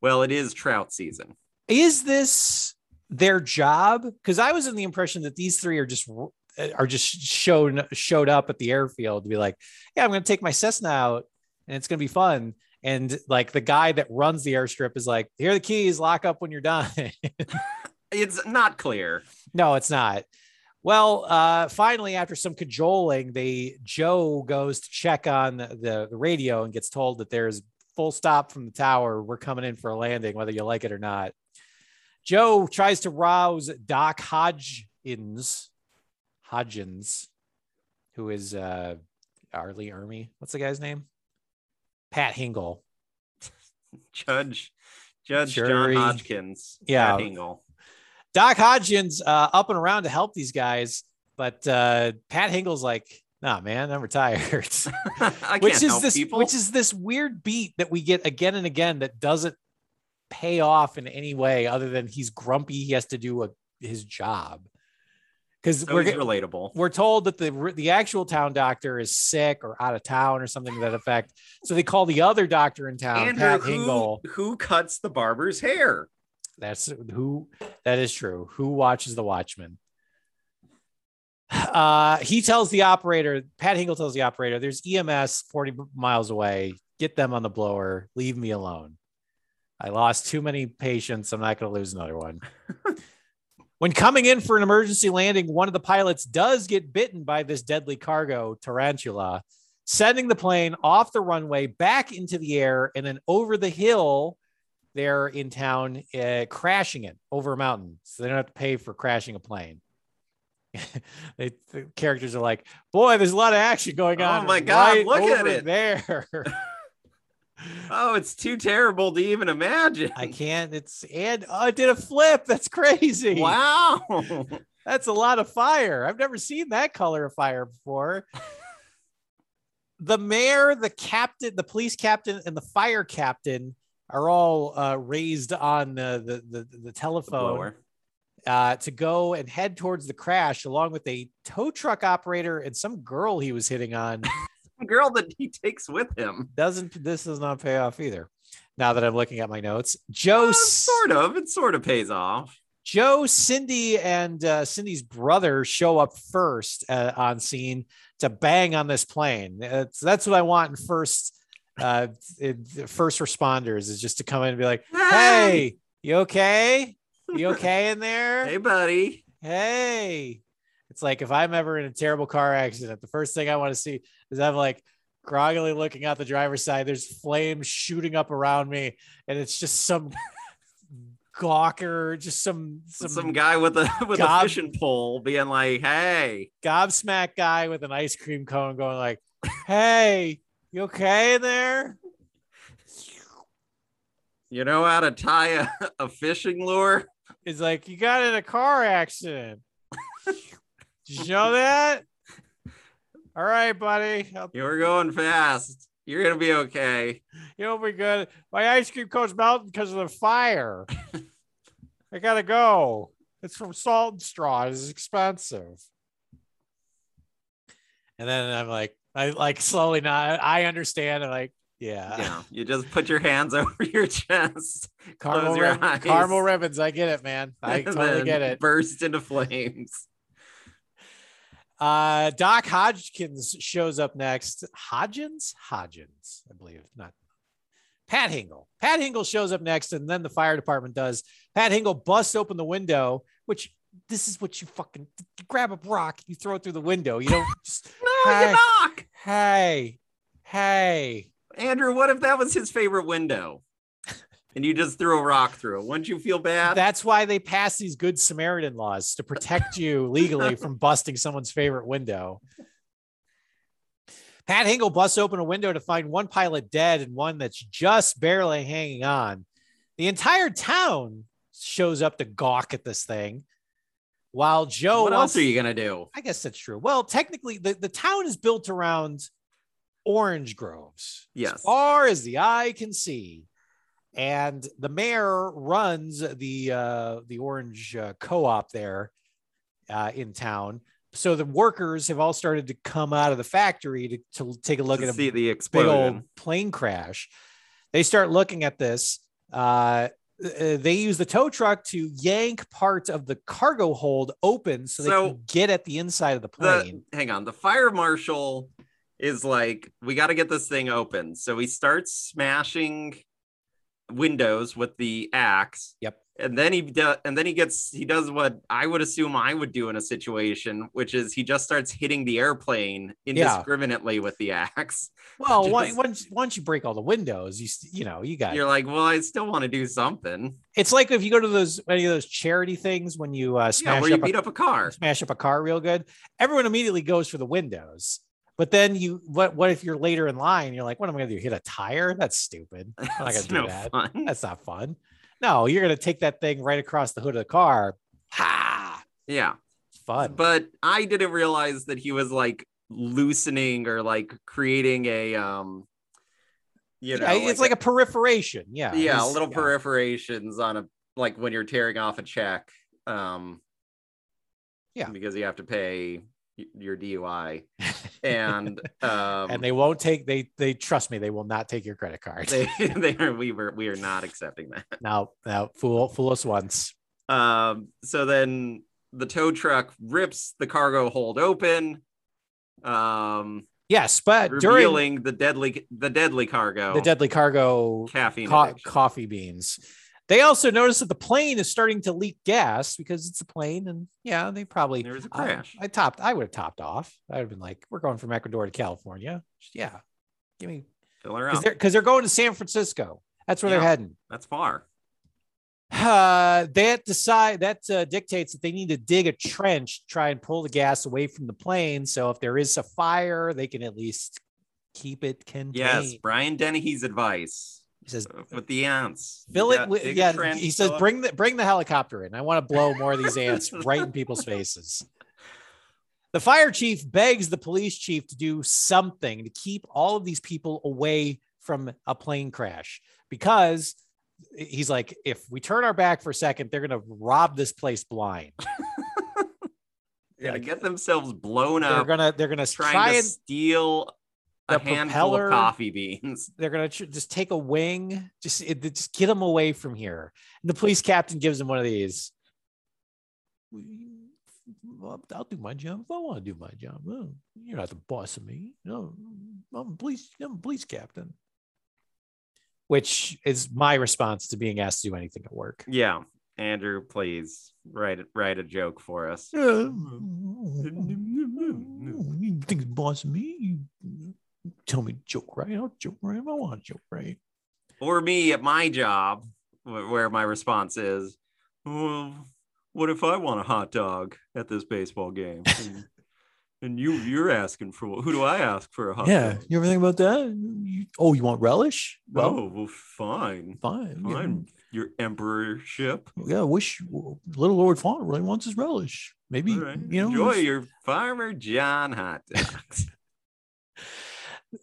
Well, it is trout season. is this their job because i was in the impression that these three are just are just shown showed up at the airfield to be like yeah i'm going to take my cessna out and it's going to be fun. And like the guy that runs the airstrip is like here are the keys lock up when you're done. It's not clear. no it's not. Well uh finally after some cajoling they joe goes to check on the, the radio and gets told that there's full stop from the tower. We're coming in for a landing whether you like it or not. Joe tries to rouse doc hodgins hodgins who is uh R. Lee Ermey what's the guy's name pat hingle Judge Judge Jury. John Hodgkins. Yeah. Pat Hingle. Doc Hodgins uh, up and around to help these guys, but uh, Pat Hingle's like, "Nah, man, I'm retired." Which is this, people. which is this weird beat that we get again and again that doesn't pay off in any way other than he's grumpy. He has to do a, his job because so we're relatable. we're told that the the actual town doctor is sick or out of town or something to that effect. So they call the other doctor in town, Andrew, Pat who, Hingle. who cuts the barber's hair? That's who that is true. Who watches the Watchmen? Uh, he tells the operator, Pat Hingle tells the operator, there's EMS 40 miles away. Get them on the blower. Leave me alone. I lost too many patients. I'm not going to lose another one. when coming in for an emergency landing, one of the pilots does get bitten by this deadly cargo tarantula, sending the plane off the runway back into the air and then over the hill there in town, uh, crashing it over a mountain. So they don't have to pay for crashing a plane. they, the characters are like, boy, there's a lot of action going on. Oh my God, right look at it." there. Oh, it's too terrible to even imagine. I can't. It's and oh, it did a flip. That's crazy. Wow. That's a lot of fire. I've never seen that color of fire before. the mayor, the captain, the police captain, and the fire captain are all uh, raised on the the the, the The telephone blower. uh, to go and head towards the crash, along with a tow truck operator and some girl he was hitting on. Girl that he takes with him. Doesn't this does not pay off either? Now that I'm looking at my notes, Joe Uh, sort of. It sort of pays off. Joe, Cindy, and uh, Cindy's brother show up first uh, on scene to bang on this plane. That's that's what I want in first uh, first responders is just to come in and be like, "Hey, you okay? You okay in there? Hey, buddy. Hey." It's like if I'm ever in a terrible car accident, the first thing I want to see is I'm like groggily looking out the driver's side. There's flames shooting up around me, and it's just some gawker, just some Some, some, guy with a with gob- a fishing pole being like, "Hey, gobsmack guy with an ice cream cone going like, "Hey, you okay there?" you know how to tie a, a fishing lure?" It's like you got in a car accident. Did you know that? All right, buddy. I'll- You were going fast. You're gonna be okay. You'll be good. My ice cream cone's melting because of the fire. I gotta go. It's from Salt and Straw. It's expensive. And then I'm like, I like slowly not. I understand. I'm like, yeah, Yeah. You just put your hands over your chest. caramel, close your rib- eyes. caramel ribbons. I get it, man. I totally get it. Burst into flames. Uh, Doc Hodgkins shows up next. Hodgins, Hodgins, I believe, not Pat Hingle. Pat Hingle shows up next, and then the fire department does. Pat Hingle busts open the window, which this is what you fucking you grab a rock, you throw it through the window. You don't just No, Hey. you knock. hey, hey. Andrew, what if that was his favorite window? And you just threw a rock through it. Wouldn't you feel bad? That's why they pass these good Samaritan laws to protect you legally from busting someone's favorite window. Pat Hingle busts open a window to find one pilot dead and one that's just barely hanging on. The entire town shows up to gawk at this thing. While Joe what wants, else are you gonna do? I guess that's true. Well, technically, the, the town is built around orange groves. Yes. As far as the eye can see. And the mayor runs the uh, the orange uh, co-op there uh, in town. So the workers have all started to come out of the factory to, to take a look To at a see the big old plane crash. They start looking at this. Uh, uh, they use the tow truck to yank part of the cargo hold open so they So- can get at the inside of the the plane. hang on the fire marshal is like we got to get this thing open so he starts smashing windows with the axe Yep. and then he does and then he gets he does what i would assume i would do in a situation which is he just starts hitting the airplane indiscriminately with the axe well, just- once, once once you break all the windows, you you know you got. you're like well i still want to do something It's like if you go to those any of those charity things when you uh, yeah smash where you up a beat up a car smash up a car real good. Everyone immediately goes for the windows. But then you what what if you're later in line? You're like, what am I gonna do? Hit a tire? That's stupid. I'm not gonna That's do no that. fun That's not fun. No, you're gonna take that thing right across the hood of the car. Ha! yeah fun. but I didn't realize that he was like loosening or like creating a um you know Yeah, it's like a, perforation. Yeah. yeah little yeah. perforations on a like when you're tearing off a check um Yeah. because you have to pay your DUI and um and they won't take they they trust me, they will not take your credit card. they they are we were we are not accepting that no, no, fool fool us once. um so then the tow truck rips the cargo hold open um Yes, but during revealing the deadly the deadly cargo the deadly cargo caffeine co- coffee beans. They also notice that the plane is starting to leak gas because it's a plane, and yeah, they probably There was a I- crash. I, topped. I would have topped off. I'd have been like, "We're going from Ecuador to California." Yeah, give me Fill her because up. they're because they're going to San Francisco. That's where they're heading. That's far. Uh, that decide that uh, dictates that they need to dig a trench to try and pull the gas away from the plane. So if there is a fire, they can at least keep it contained. Yes, Brian Dennehy's advice he says uh, with the ants. Fill it with yeah. trench, He says bring the bring the helicopter in. I want to blow more of these ants right in people's faces. The fire chief begs the police chief to do something to keep all of these people away from a plane crash because he's like, if we turn our back for a second, they're gonna rob this place blind. yeah, like- get themselves blown They're up gonna they're gonna try to and steal a the handful of coffee beans. they're gonna tr- just take a wing, just it, just get them away from here. And the police captain gives him one of these. I'll do my job if I want to do my job. You're not the boss of me. No, I'm police. I'm police captain. Which is my response to being asked to do anything at work. Yeah, Andrew, please write write a joke for us. You think it's boss of me? Tell me joke right. I'll joke right I want to joke right. Or me at my job, where my response is, "Well, what if I want a hot dog at this baseball game?" And, and you you're asking for who do I ask for a hot Yeah, dog? you ever think about that? You, oh, you want relish? Well, oh, well, fine, fine. yeah. fine. Your emperorship. Yeah, I wish little Lord Fauntleroy wants his relish. Maybe right. you know. Enjoy your Farmer John hot dogs.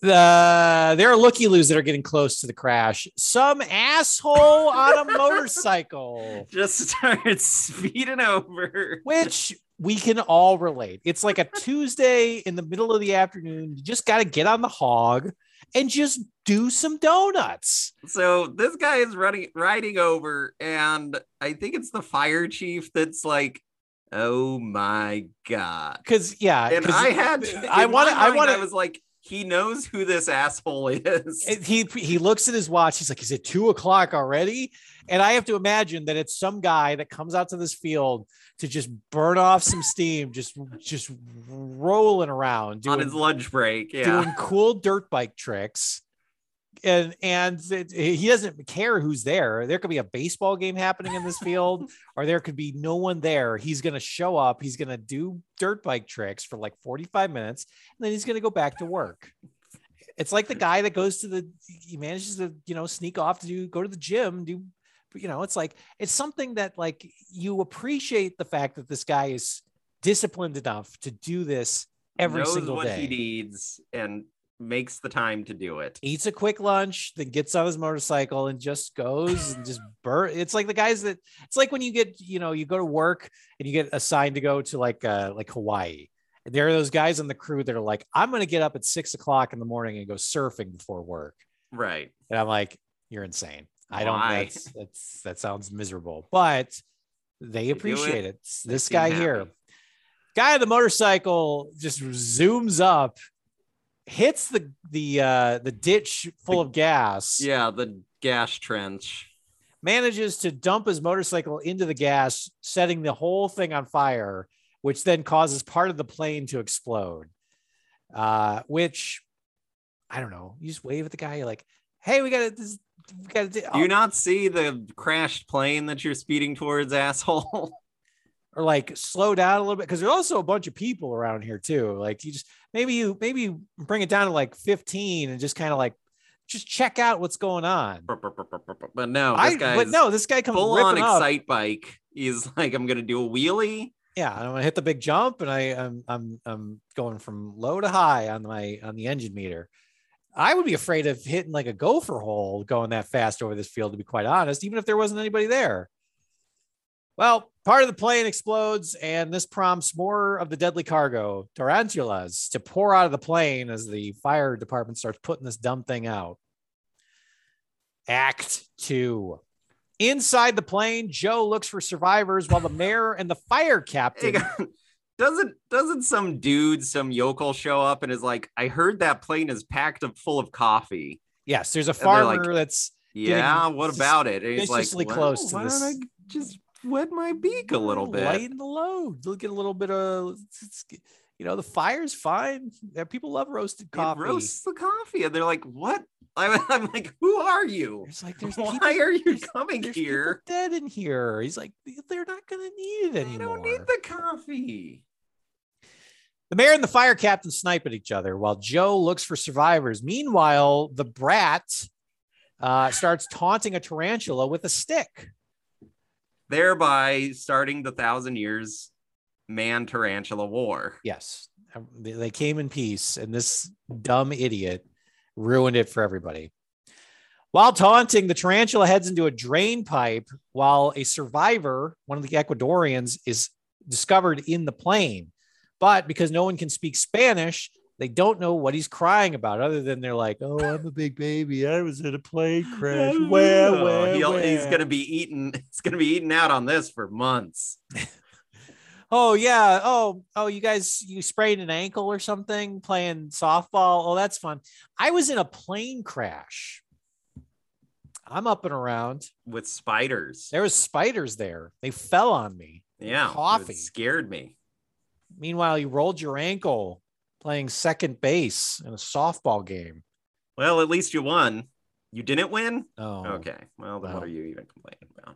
Uh, there are looky loos that are getting close to the crash. Some asshole on a motorcycle, Just start speeding over. which we can all relate. It's like a Tuesday in the middle of the afternoon. You just got to get on the hog and just do some donuts. So this guy is running riding over, and I think it's the fire chief that's like, "Oh my god!" Because yeah, And I had, I want. I want I was like, he knows who this asshole is. he he looks at his watch. He's like, "Is it two o'clock already?" And I have to imagine that it's some guy that comes out to this field to just burn off some steam, just just rolling around on doing, his lunch break. Yeah, doing cool dirt bike tricks. And and it- he doesn't care who's there. There could be a baseball game happening in this field, or there could be no one there. He's gonna show up. He's gonna do dirt bike tricks for like 45 minutes, and then he's gonna go back to work. It's like the guy that goes to the he manages to you know sneak off to do go to the gym do you know it's like it's something that like you appreciate the fact that this guy is disciplined enough to do this every Knows single what day he needs and makes the time to do it. eats a quick lunch, then gets on his motorcycle and just goes and just burn. It's like the guys that it's like when you get, you know, you go to work and you get assigned to go to like uh like Hawaii. And there are those guys on the crew that are like, I'm gonna get up at six o'clock in the morning and go surfing before work. Right. And I'm like, you're insane. I don't Why? that's that's that sounds miserable, but they do appreciate it. it. This guy happy. here, guy on the motorcycle just zooms up, hits the the uh the ditch full of gas, Yeah, the gas trench. manages to dump his motorcycle into the gas, setting the whole thing on fire, which then causes part of the plane to explode. Uh, which I don't know. You just wave at the guy, you're like, hey, we gotta this we gotta do, Do you not see the crashed plane that you're speeding towards, asshole? or like slow down a little bit because there's also a bunch of people around here too. Like you just maybe you maybe you bring it down to like 15 and just kind of like just check out what's going on. but no, I but no, this guy comes full on ripping up. Excitebike. He's like, I'm gonna do a wheelie. Yeah, I'm gonna hit the big jump, and I I'm I'm I'm going from low to high on my on the engine meter. I would be afraid of hitting like a gopher hole going that fast over this field, to be quite honest, even if there wasn't anybody there. Well, part of the plane explodes, and this prompts more of the deadly cargo, tarantulas, to pour out of the plane as the fire department starts putting this dumb thing out. Act two. Inside the plane, Joe looks for survivors while the mayor and the fire captain. Doesn't doesn't some dude, some yokel show up and is like, I heard that plane is packed up full of coffee. Yes, there's a they're like, farmer that's Yeah, what about it? And he's like, well, close to why this- don't I just wet my beak a little bit? lighten the load. Look at a little bit of, you know, the fire's fine. People love roasted It coffee. roasts the coffee, and they're like, "What?" I'm, I'm like, "Who are you? It's like, there's Why people, are you there's- coming there's here? dead in here. He's like, they're not gonna need it They anymore. don't need the coffee." The mayor and the fire captain snipe at each other while Joe looks for survivors. Meanwhile, the brat uh, starts taunting a tarantula with a stick. Thereby starting the thousand years man tarantula war. Yes, um, they they came in peace, and this dumb idiot ruined it for everybody. While taunting, the tarantula heads into a drain pipe while a survivor, one of the Ecuadorians, is discovered in the plane. But because no one can speak Spanish, they don't know what he's crying about, other than they're like, Oh, I'm a big baby. I was in a plane crash. Where, Oh, where, he's gonna be eating. He's gonna be eating out on this for months. Oh yeah. Oh, oh, you guys, you sprained an ankle or something playing softball. Oh, that's fun. I was in a plane crash. I'm up and around. with spiders. There was spiders there. They fell on me. Yeah, it coffee. scared me. Meanwhile, you rolled your ankle playing second base in a softball game. Well, at least you won. You didn't win. Oh, Okay. Well, then what are you even complaining about?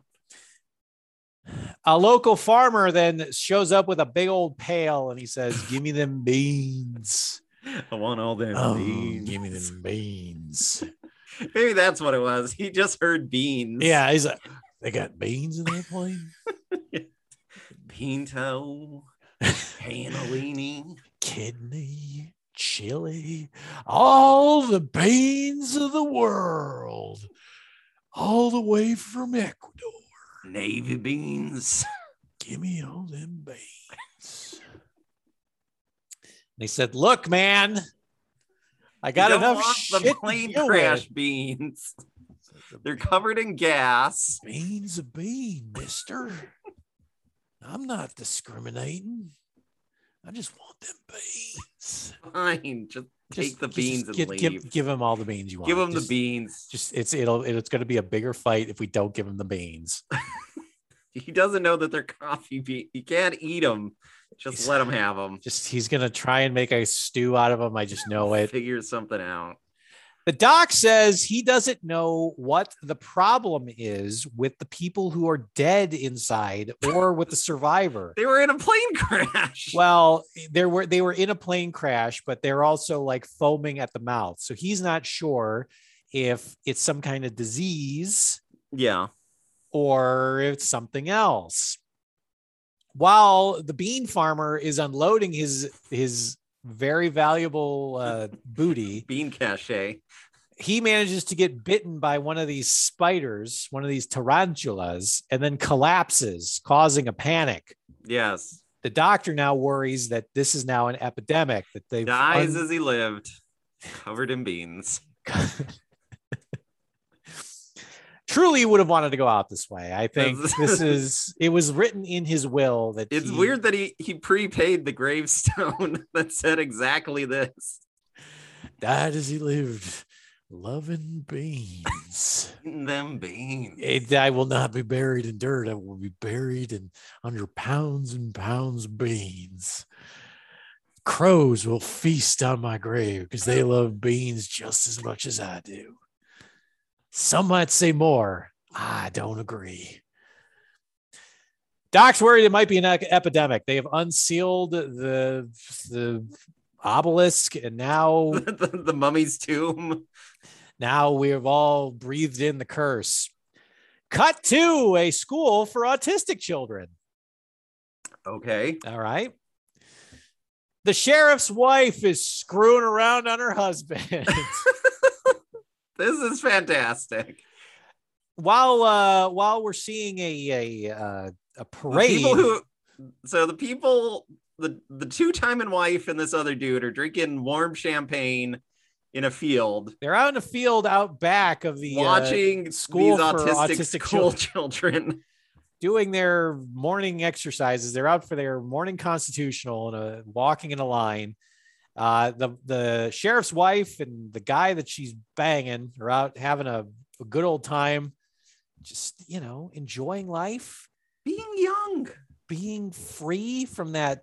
A local farmer then shows up with a big old pail and he says, "Give me them beans. I want all them Oh, beans. give me them beans." Maybe that's what it was. He just heard beans. Yeah, he's like, "They got beans in their plane." Pinto, Panellini. Kidney, chili, all the beans of the world, all the way from Ecuador. Navy beans. Give me all them beans. They said, "Look, man, I got you enough shit the plane deal crash with." beans. They're covered in gas. Beans a bean, Mister. I'm not discriminating. I just want them beans. Fine, just take Just- the just beans and give, leave. Give, give him all the beans you want. Give him Just- the beans. just it's it'll it's going to be a bigger fight if we don't give him the beans. He doesn't know that they're coffee beans. You can't eat them. Just He's- let him have them. Just he's going to try and make a stew out of them. I just know it. Figure something out. The doc says he doesn't know what the problem is with the people who are dead inside or with the survivor. They were in a plane crash. Well, there were they were in a plane crash, but they're also like foaming at the mouth. So he's not sure if it's some kind of disease yeah. or if it's something else. While the bean farmer is unloading his his very valuable uh, booty, Bean cachet. he manages to get bitten by one of these spiders, one of these tarantulas, and then collapses, causing a panic. Yes. The doctor now worries that this is now an epidemic that they've Dies un- as he lived, covered in beans. truly would have wanted to go out this way. I think this is it was written in his will that It's he- weird that he he prepaid the gravestone that said exactly this. died as he lived, loving beans. Them beans. It- I will not be buried in dirt. I will be buried in under pounds and pounds of beans. Crows will feast on my grave because they love beans just as much as I do. Some might say more. I don't agree. Doc's worried it might be an epidemic. They have unsealed the the obelisk, and now the, the mummy's tomb. now we have all breathed in the curse. Cut to a school for autistic children. Okay. All right. The sheriff's wife is screwing around on her husband. This is fantastic. while uh while we're seeing a a uh, a parade. people who so the people the the two time and wife and this other dude are drinking warm champagne in a field they're out in a field out back of the uh, watching school these for autistic, autistic school children. doing their morning exercises. They're out for their morning constitutional and a walking in a line. Uh, the the sheriff's wife and the guy that she's banging are out having a, a good old time, just you know enjoying life, Being young. being free from that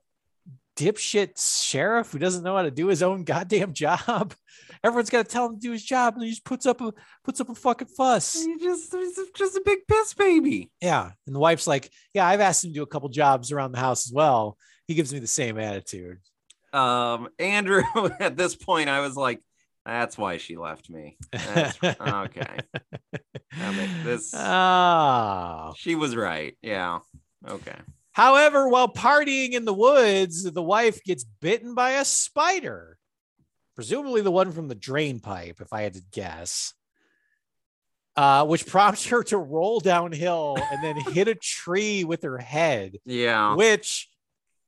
dipshit sheriff who doesn't know how to do his own goddamn job. Everyone's got to tell him to do his job, and he just puts up a puts up a fucking fuss. You just he's just a big piss baby. Yeah. And the wife's like, Yeah, I've asked him to do a couple jobs around the house as well. He gives me the same attitude. Um Andrew at this point I was like that's why she left me. That's, okay. I mean, this Ah. she was right. Yeah. Okay. However, while partying in the woods, the wife gets bitten by a spider, presumably the one from the drain pipe, if I had to guess. Uh, which prompts her to roll downhill and then hit a tree with her head. Yeah. which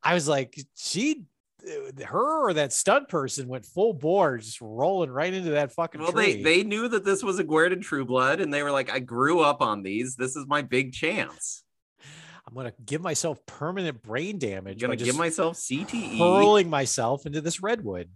I was like, she, her or that stunt person went full bore, just rolling right into that fucking Well, tree. they they knew that this was a Guerdon Trueblood, and they were like, "I grew up on these. This is my big chance. I'm gonna give myself permanent brain damage. I'm gonna give myself. CTE." hurling myself into this redwood.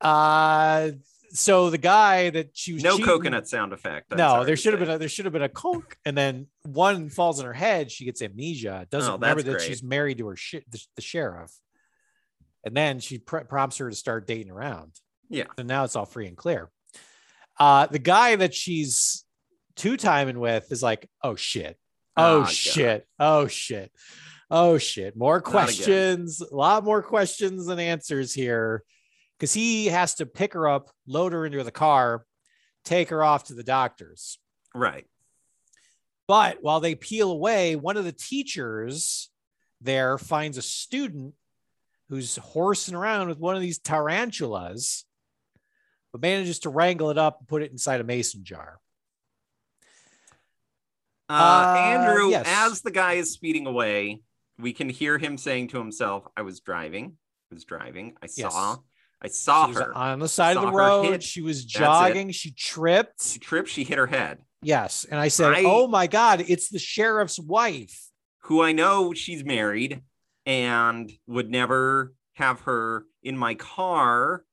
Uh, so the guy that she was No cheating- coconut sound effect. I'm no, there should have been a there should have been a conk, and then one falls in her head. She gets amnesia. Doesn't Oh, remember that great. she's married to her shit the, the sheriff, and then she pr- prompts her to start dating around. Yeah. and now it's all free and clear. Uh, the guy that she's two timing with is like, oh shit, oh Ah, God. shit, oh shit, oh shit. More questions, a lot more questions than answers here, because he has to pick her up, load her into the car, take her off to the doctors. Right. But while they peel away, one of the teachers there finds a student who's horsing around with one of these tarantulas, but manages to wrangle it up and put it inside a mason jar. Uh, Uh, Andrew, yes. as the guy is speeding away, we can hear him saying to himself, "I was driving. I was driving. I Yes. saw. I saw her. on the side of the road. She was jogging. She tripped. She tripped. She hit her head. Yes. And I said, I- Oh my God, it's the sheriff's wife. Who I know she's married, and would never have her in my car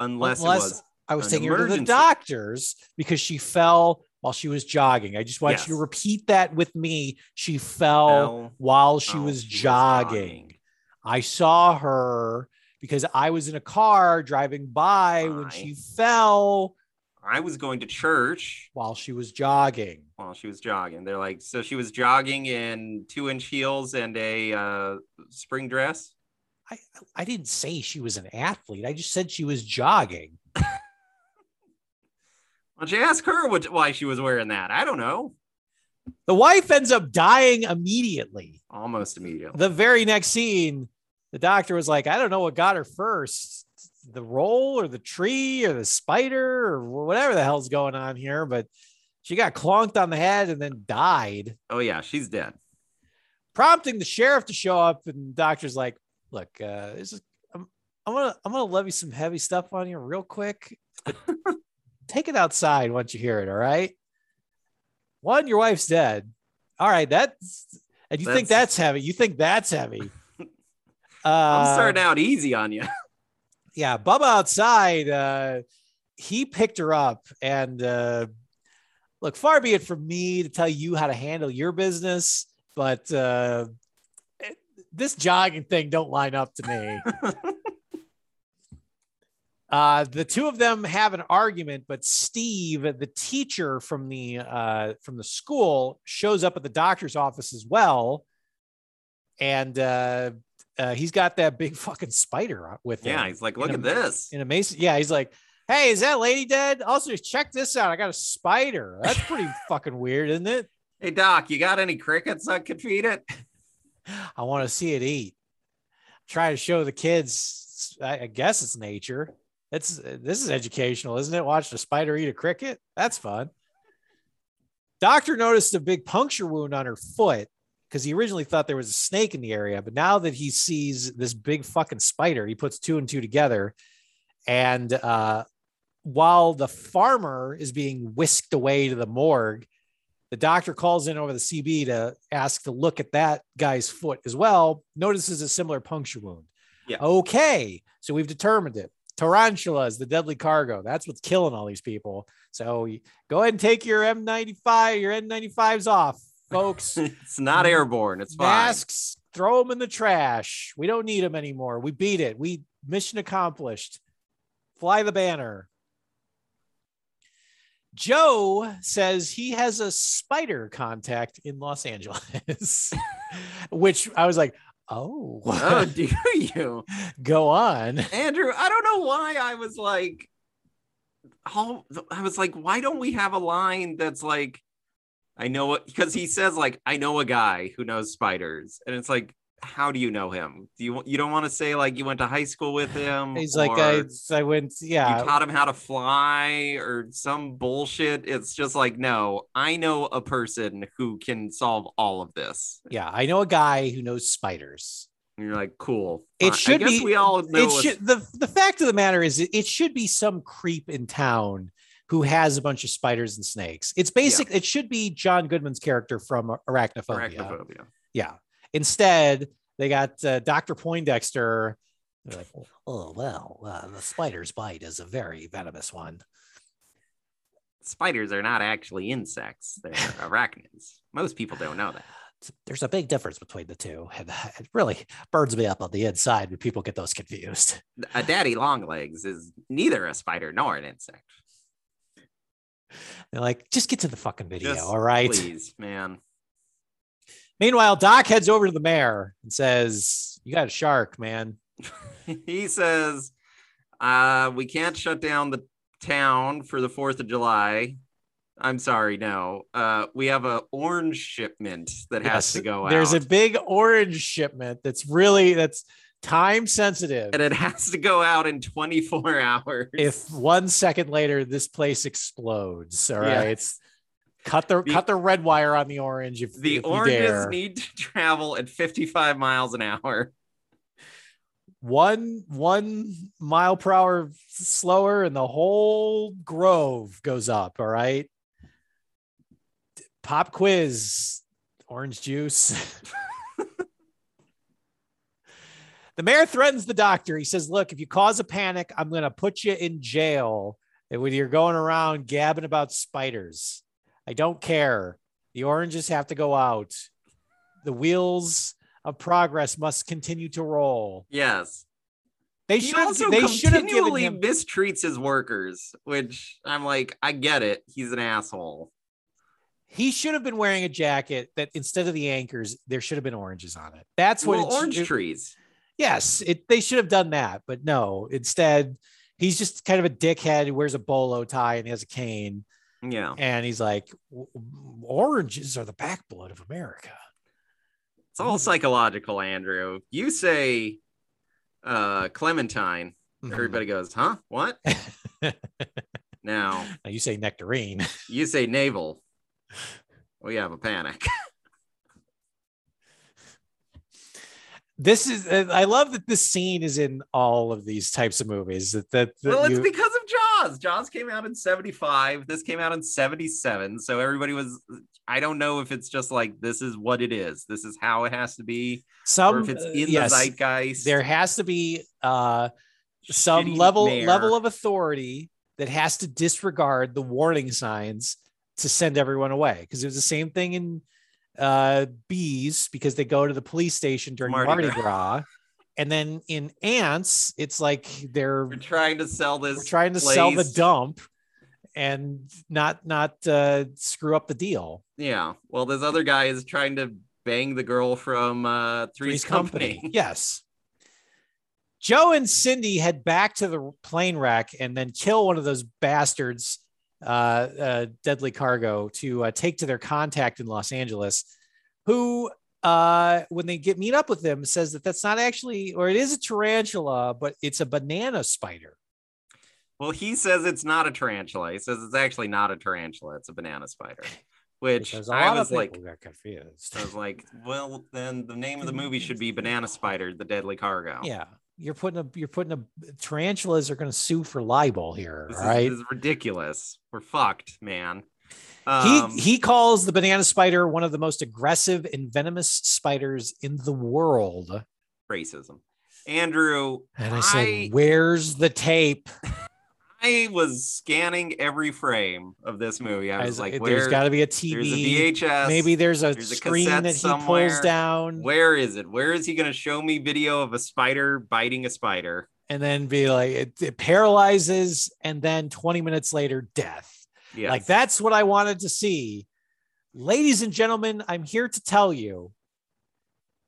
unless, it Unless was I was taking her to the doctors because she fell while she was jogging. I just want you to repeat that with me. She fell Fell while she was she was jogging. I saw her because I was in a car driving by when she fell I was going to church while she was jogging. while she was jogging. They're like, so she was jogging in two inch heels and a uh, spring dress. I, I didn't say she was an athlete. I just said she was jogging. Why don't you ask her what, why she was wearing that? I don't know. The wife ends up dying immediately. Almost immediately. The very next scene, the doctor was like, I don't know what got her first the roll or the tree or the spider or whatever the hell's going on here, but she got clonked on the head and then died, Oh yeah, she's dead. prompting the sheriff to show up. And the doctor's like, Look, uh, this is, I'm, I'm gonna I'm gonna levy some heavy stuff on you real quick. Take it outside once you hear it. All right. One, your wife's dead. All right, that's and you think That's- that's heavy. You think that's heavy. Uh, I'm starting out easy on you. yeah, Bubba outside, uh, he picked her up. And uh, look, far be it from me to tell you how to handle your business, but uh, this jogging thing don't line up to me. Uh, the two of them have an argument, but Steve, the teacher from the uh, from the school, shows up at the doctor's office as well, and uh, uh, he's got that big fucking spider with him. yeah, he's like, look a- at this. in a mason. Yeah, he's like, "Hey, is that lady dead?" Also, check this out. I got a spider. That's pretty fucking weird, isn't it? Hey Doc, you got any crickets that could feed it? I want to see it eat. Try to show the kids. I, I guess it's nature. It's this is educational, isn't it? Watch the spider eat a cricket. That's fun. Doctor noticed a big puncture wound on her foot because he originally thought there was a snake in the area, but now that he sees this big fucking spider, he puts two and two together. And uh, while the farmer is being whisked away to the morgue, the doctor calls in over the CB to ask to look at that guy's foot as well. Notices a similar puncture wound. Yeah. Okay. So we've determined it. Tarantula is the deadly cargo. That's what's killing all these people. So go ahead and take your M95, your N95s off, folks. it's not airborne. It's fine. Masks, throw them in the trash. We don't need them anymore. We beat it. We mission accomplished. Fly the banner. Joe says he has a spider contact in Los Angeles, which I was like, oh, Oh, do you? go on. Andrew, I don't know why I was like, oh, I was like, why don't we have a line that's like, I know what, because he says like, I know a guy who knows spiders, and it's like, how do you know him? Do you you don't want to say like you went to high school with him? He's like, I, I went, yeah. you taught him how to fly or some bullshit. It's just like, no, I know a person who can solve all of this. yeah. I know a guy who knows spiders. And you're like, cool. It should I guess be- we all know it should the the fact of the matter is it, it should be some creep in town who has a bunch of spiders and snakes. It's basic. It should be John Goodman's character from Arachnophobia. arachnophobia. Yeah. Instead, they got uh, Dr. Poindexter. They're like, oh well, uh, the spider's bite is a very venomous one. Spiders are not actually insects; they're arachnids. Most people don't know that. There's a big difference between the two, and it really burns me up on the inside when people get those confused. A daddy long legs is neither a spider nor an insect. They're like, just get to the fucking video, Just all right? Please, man. Meanwhile, Doc heads over to the mayor and says, You got a shark, man. he says, uh, we can't shut down the town for the 4th of July. I'm sorry, no. Uh, we have a orange shipment that has Yes, to go out. There's a big orange shipment that's really that's time sensitive. and it has to go out in 24 hours. If one second later this place explodes, all Yeah. right. Cut the, The- cut the red wire on the orange if the if oranges need to travel at 55 miles an hour. one one mile per hour slower and the whole grove goes up all right pop quiz orange juice the mayor threatens the doctor he says look if you cause a panic i'm going to put you in jail and when you're going around gabbing about spiders i don't care the oranges have to go out the wheels of progress must continue to roll Yes. They he should also They should have given continually him. mistreats his workers, which I'm like, I get it. He's an asshole. He should have been wearing a jacket that instead of the anchors, there should have been oranges on it. That's what Well, orange it- trees. Yes, it, they should have done that, but no. Instead, he's just kind of a dickhead who wears a bolo tie and he has a cane, Yeah, and he's like, "Oranges are the backblood of America." it's all psychological, Andrew. You say uh Clementine, Mhm. everybody goes, huh? What? now Now you say nectarine. you say navel. We have a panic. this is uh, I love that this scene is in all of these types of movies. That that, that well, it's you- because of Jaws. Jaws came out in 75. This came out in 77. So everybody was, I don't know if it's just like, this is what it is. This is how it has to be. some or if it's uh, in yes, the zeitgeist. there has to be uh some Shitty level mayor. level of authority that has to disregard the warning signs to send everyone away because it was the same thing in uh bees because they go to the police station during Mardi Mardi, Gras. Gras. and then in ants it's like they're We're trying to sell this. trying to sell the dump and not not uh screw up the deal Yeah. Well, this other guy is trying to bang the girl from uh, Three's, Company. yes joe and cindy head back to the plane wreck and then kill one of those bastards deadly cargo to uh, take to their contact in los angeles who uh when they get meet up with them says that that's not actually or it is a tarantula but it's a banana spider Well, he says it's not a tarantula. He says it's actually not a tarantula. It's a banana spider. Which I was like, got confused I was like, well, then the name of the movie should be Banana Spider: The Deadly Cargo. yeah you're putting a you're putting a tarantulas are going to sue for libel here This, right is, this is ridiculous. We're fucked, man. Um, he he calls the banana spider one of the most aggressive and venomous spiders in the world. racism. Andrew, And I said, I- "Where's the tape?" I was scanning every frame of this movie. I was like, "There's got to be a There's a TV. VHS. Maybe there's a there's screen cassette that he pulls down, Where is it? Where is he going to show me video of a spider biting a spider? and then be like, it, it paralyzes, and then 20 minutes later, death. Yeah, Like that's what I wanted to see. Ladies and gentlemen, I'm here to tell you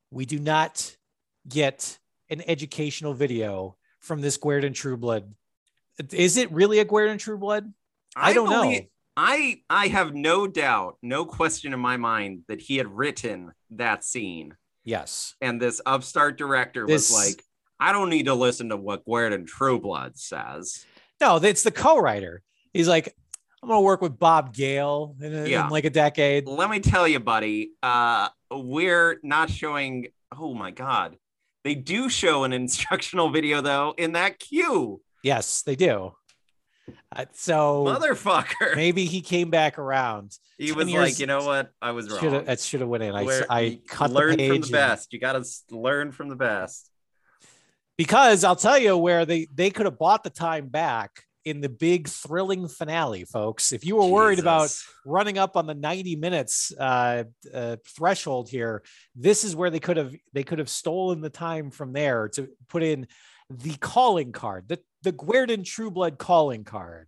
we do not get an educational video from this Guerdon Trueblood. Is it really a Guerdon Trueblood? I, don't know. I I have no doubt, no question in my mind that he had written that scene, Yes. and this upstart director This- was like, "I don't need to listen to what Guerdon Trueblood says." No, it's the co-writer. He's like, I'm gonna work with Bob Gale in, a- in like a decade. Let me tell you, buddy, uh, we're not showing. Oh my god, they do show an instructional video though in that queue, Yes, they do. Uh, so motherfucker. maybe he came back around. he was like, you know what, I was wrong. Should have that should have went in. I, Where- I cut learn the from the best. You got to learn from the best. because I'll tell you where they they could have bought the time back in the big thrilling finale, folks. If you were worried about running up on the 90 minutes uh, uh, threshold here, this is where they could have they could have stolen the time from there to put in the calling card, the the Guerdon Trueblood calling card.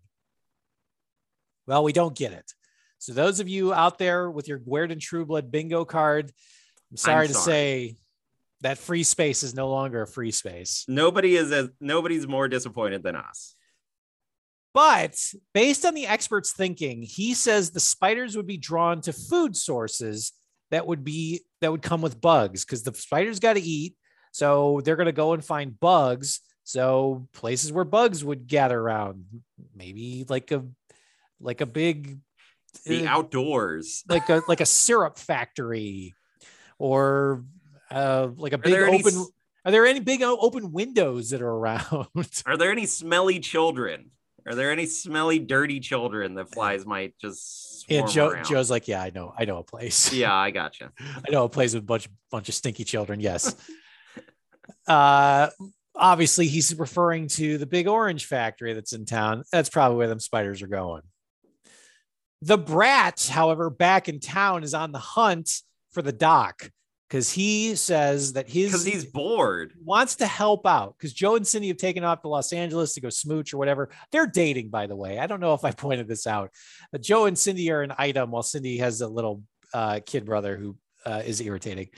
Well, we don't get it. So those of you out there with your Guerdon Trueblood bingo card, I'm sorry to sorry. say that free space is no longer a free space. nobody is as nobody's more disappointed than us. But based on the experts' thinking, he says the spiders would be drawn to food sources that would be that would come with bugs because the spiders got to eat. So they're going to go and find bugs. So places where bugs would gather around, maybe like a like a big The uh, outdoors. like a like a syrup factory or uh like a big any open s- are there any big open windows that are around Are there any smelly children? Are there any smelly, dirty children that flies might just yeah joe around? joe's like yeah i know i know a place Yeah, I gotcha. i know a place with a bunch bunch of stinky children yes uh obviously he's referring to the big orange factory that's in town that's probably where them spiders are going the brat however back in town is on the hunt for the doc because he says that his Because he's bored. wants to help out because Joe and Cindy have taken off to Los Angeles to go smooch or whatever. They're dating, by the way. I don't know if I pointed this out, but Joe and Cindy are an item while Cindy has a little uh, kid brother who uh, is irritating.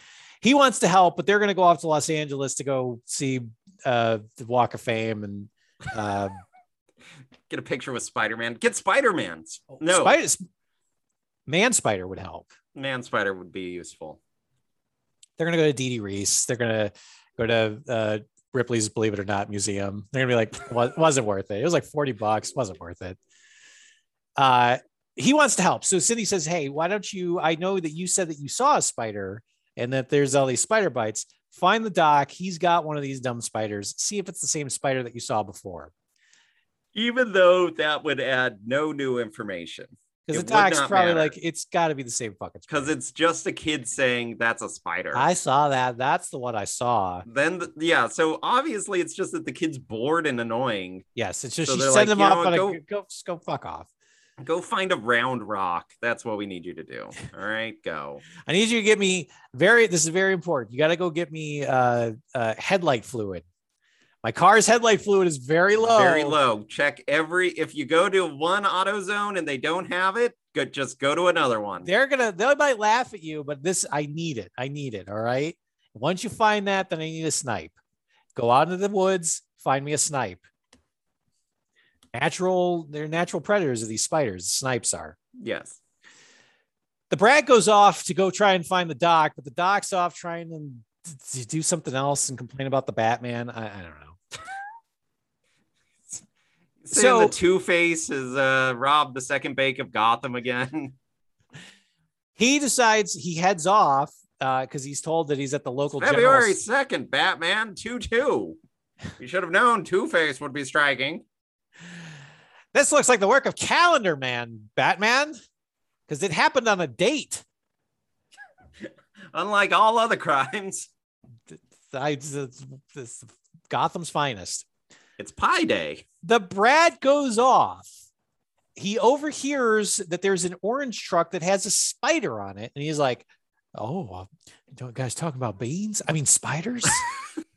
He wants to help, but they're going to go off to Los Angeles to go see uh, the Walk of Fame and uh, Get a picture with Spider Man. Get Spider Man. No, Spider, Man Spider would help. Man Spider would be useful. They're to go to Dee Dee Reese. They're to go to uh, Ripley's Believe It or Not museum. They're gonna be like, "Was- wasn't worth it. It was like 40 bucks, wasn't worth it. Uh he wants to help. So Cindy says, Hey, why don't you? I know that you said that you saw a spider and that there's all these spider bites. Find the doc. He's got one of these dumb spiders. See if it's the same spider that you saw before. Even though that would add no new information. Because the doc's probably matter. like, it's got to be the same fucking Because it's just a kid saying that's a spider. I saw that. That's the one I saw. then the, yeah, so obviously it's just that the kid's bored and annoying. Yes, it's just So she sent like, them "You know off on go- go, just go fuck off. Go find a round rock. That's what we need you to do. All right, go. I need you to get me very. This is very important. You got to go get me uh, uh, headlight fluid. My car's headlight fluid is very low. Very low. Check every if you go to one auto zone and they don't have it, go just go to another one. They're gonna. They might laugh at you, but this I need it. I need it. All right. Once you find that, then I need a snipe. Go out into the woods. Find me a snipe. Natural. They're natural predators of these spiders. The snipes are. Yes. the Brad goes off to go try and find the doc, but the doc's off trying to, to do something else and complain about the Batman. I, I don't know. So the Two Face has uh, robbed the second bake of Gotham again. He decides he heads off because he's told that he's at the local. February second, Batman two two. You should have known Two Face would be striking. This looks like the work of Calendar Man, Batman, because it happened on a date. Unlike all other crimes, I, it's, it's Gotham's finest. it's Pie Day. the Brad goes off. He overhears that there's an orange truck that has a spider on it, and he's like, "Oh, uh, don't guys talking about beans? I mean spiders."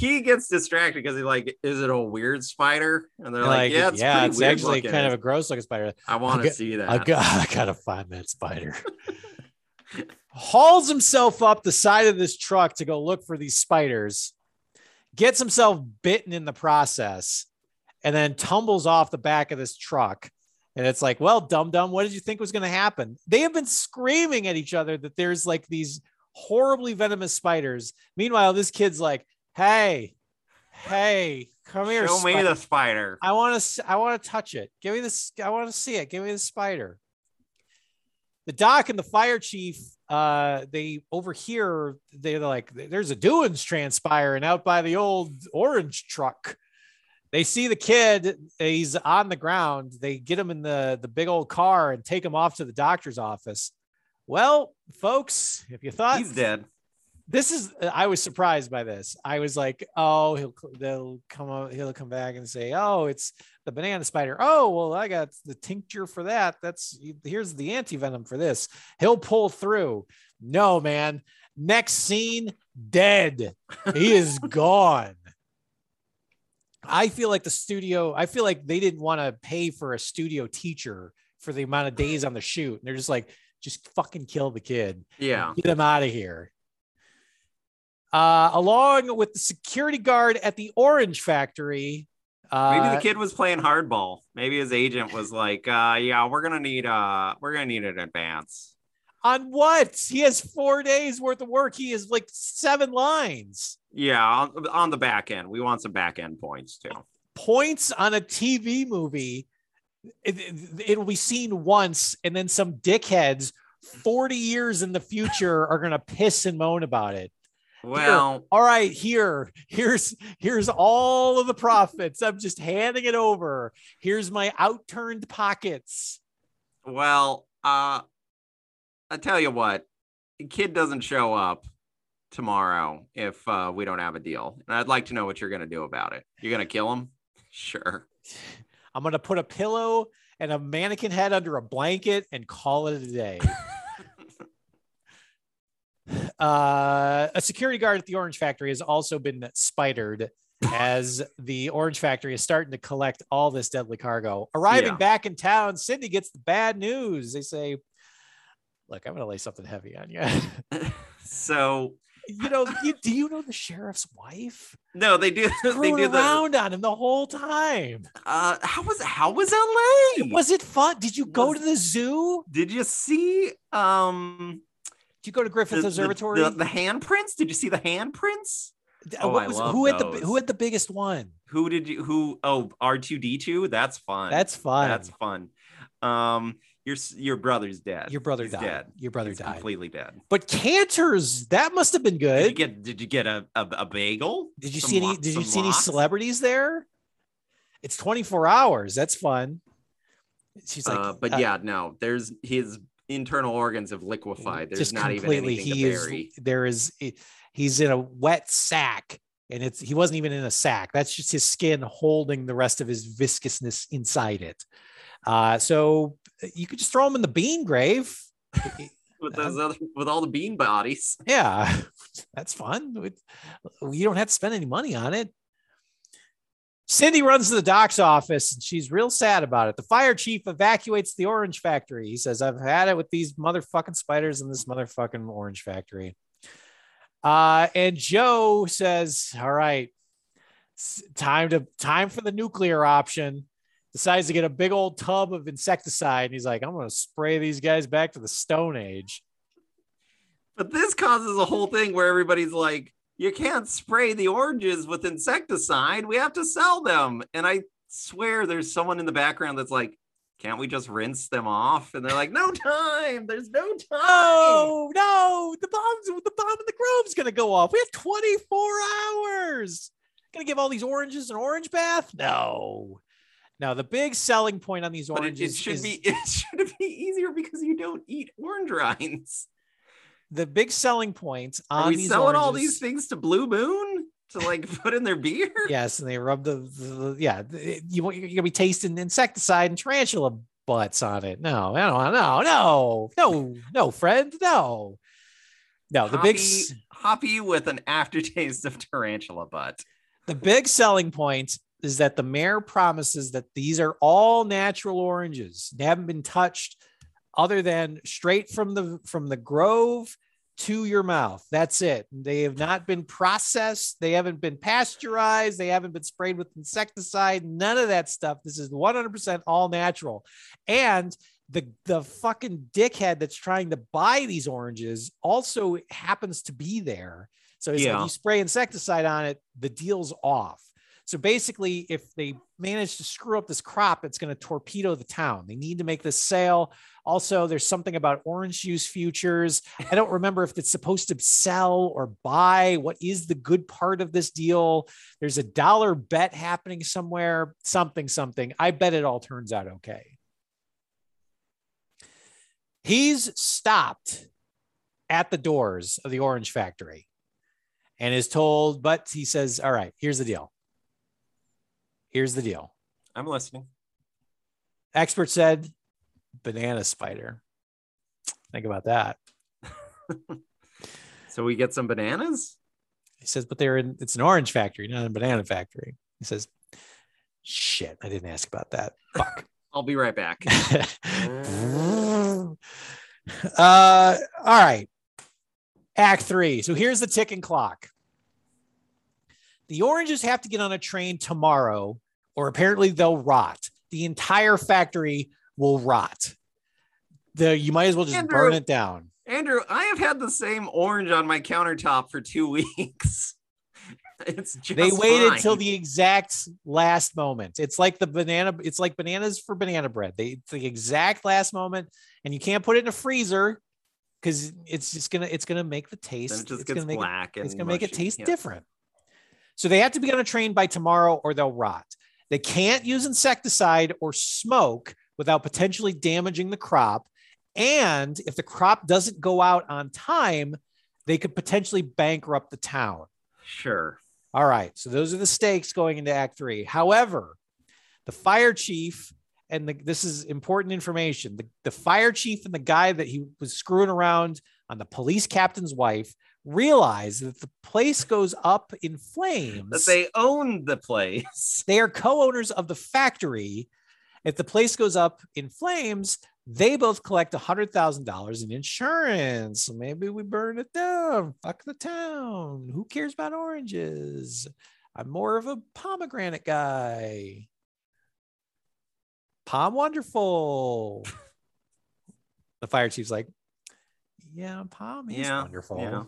He gets distracted because he's like, "Is it a weird spider?" And they're like, like, "Yeah, it's, yeah, it's actually looking. kind of a gross looking spider. I want to see that." I got, I gotta find that spider. Hauls himself up the side of this truck to go look for these spiders, gets himself bitten in the process, and then tumbles off the back of this truck. And it's like, well, dum dum, what did you think was going to happen? They have been screaming at each other that there's like these horribly venomous spiders. Meanwhile, this kid's like, hey, hey, come here. Show me the spider. I want to. I want to touch it. Give me this. I want to see it. Give me the spider. The doc and the fire chief, uh, they overhear. They're like, "There's a doings transpiring out by the old orange truck." They see the kid. He's on the ground. They get him in the the big old car and take him off to the doctor's office. Well, folks, if you thought He's dead. This is I was surprised by this. I was like, oh, he'll they'll come out, he'll come back and say, oh, it's the banana spider. Oh, well, I got the tincture for that. That's here's the anti venom for this. He'll pull through. No, man. Next scene, dead. He is gone. I feel like the studio. I feel like they didn't want to pay for a studio teacher for the amount of days on the shoot. And they're just like, just fucking kill the kid Yeah. get him out of here. Uh, along with the security guard at the orange factory. Uh, Maybe the kid was playing hardball. Maybe his agent was like, uh, "Yeah, we're gonna need uh, we're gonna need an advance." on what? He has four days worth of work. He has like seven lines. Yeah, on, on the back end, we want some back end points too. Points on a TV movie. It, it, it'll be seen once, and then some dickheads 40 years in the future are going to piss and moan about it. Well, all right here here's here's all of the profits i'm just handing it over here's my outturned pockets well, uh, I tell you what, the kid doesn't show up tomorrow if uh, we don't have a deal, and I'd like to know what you're gonna do about it. You're gonna kill him? Sure. i'm going to put a pillow and a mannequin head under a blanket and call it a day Uh, a security guard at the orange factory has also been spidered as the orange factory is starting to collect all this deadly cargo. Arriving Yeah. back in town, Sydney gets the bad news. They say, Look, I'm going to lay something heavy on you. So you know, you, do you know the sheriff's wife? no, they do. They do the. around on him the whole time. Uh, how was how was LA? Was it fun? Did you go Was- to the zoo? Did you see um Did you go to Griffith the, Observatory? the, the handprints? Did you see the handprints? D- oh, what I love who had the who had the biggest one? Who did you who oh R2D2? That's fun. That's fun. That's fun. Um your your brother's dead. Your brother He's died. dead. Your brother He's died. completely dead. But Canter's, that must have been Did you good. get did you get a a, a bagel? Did you Some see any? lo- Did you some see any celebrities there? It's 24 hours. That's fun. She's like, uh, but uh, yeah, no, there's his internal organs have liquefied. There's just not even completely. anything He to is. bury. There is. He's in a wet sack, and it's. He wasn't even in a sack. That's just his skin holding the rest of his viscousness inside it. Uh, so you could just throw him in the bean grave. with those other with all the bean bodies. Yeah, that's fun. It- You don't have to spend any money on it. Cindy runs to the doc's office and she's real sad about it. The fire chief evacuates the orange factory. He says, I've had it with these motherfucking spiders in this motherfucking orange factory. Uh, and Joe says, All right, time to time for the nuclear option. Decides to get a big old tub of insecticide. And he's like, I'm gonna spray these guys back to the stone age. But this causes a whole thing where everybody's like, you can't spray the oranges with insecticide. We have to sell them. And I swear there's someone in the background that's like, can't we just rinse them off? And they're like, no time. There's no time. Oh no, the bombs the bomb in the grove's gonna go off. We have 24 hours. Gonna give all these oranges an orange bath? No. Now the big selling point on these But it, oranges it should is be it should be easier because you don't eat orange rinds. The big selling point on Are we selling all these things to Blue Moon to like put in their beer? Yes, and they rub the, the yeah. You want- you're gonna be tasting insecticide and tarantula butts on it. No, I don't know. no, no, no, no, no, friend, no, no. The big Hoppy, s- hoppy with an aftertaste of tarantula butt. The big selling point is that the mayor promises that these are all natural oranges. They haven't been touched other than straight from the from the grove to your mouth. That's it. They have not been processed, they haven't been pasteurized, they haven't been sprayed with insecticide, none of that stuff. This is 100% all natural. And the the fucking dickhead that's trying to buy these oranges also happens to be there. So Yeah. like, you spray insecticide on it, the deal's off. So basically, if they manage to screw up this crop, it's going to torpedo the town. They need to make this sale. Also, there's something about orange juice futures. I don't remember if it's supposed to sell or buy. What is the good part of this deal? There's a dollar bet happening somewhere, something, something. I bet it all turns out okay. He's stopped at the doors of the orange factory and is told, but he says, All right, here's the deal. Here's the deal. I'm listening. Expert said banana spider. Think about that. So we get some bananas? He says, but they're in it's an orange factory, not a banana factory. He says, shit, I didn't ask about that. Fuck. I'll be right back. uh all right. Act three. So here's the ticking clock. The oranges have to get on a train tomorrow, or apparently they'll rot. The entire factory will rot. The you might as well just Andrew, burn it down. Andrew, I have had the same orange on my countertop for two weeks. it's just they waited fine. till the exact last moment. It's like the banana. It's like bananas for banana bread. They it's the exact last moment, and you can't put it in a freezer because it's just gonna it's gonna make the taste. Then it just it's gets gonna make it, black and it's gonna make it taste Yeah. different. So they have to be on a train by tomorrow, or they'll rot. They can't use insecticide or smoke without potentially damaging the crop. And if the crop doesn't go out on time, they could potentially bankrupt the town. Sure. All right. So those are the stakes going into Act Three. However, the fire chief, and the, this is important information the, the fire chief and the guy that he was screwing around on the police captain's wife realize that the place goes up in flames. That they own the place. they are co-owners of the factory. If the place goes up in flames, they both collect $100,000 in insurance. So maybe we burn it down. Fuck the town. Who cares about oranges? I'm more of a pomegranate guy. Palm wonderful. the fire chief's like, yeah, palm is Yeah, wonderful. yeah.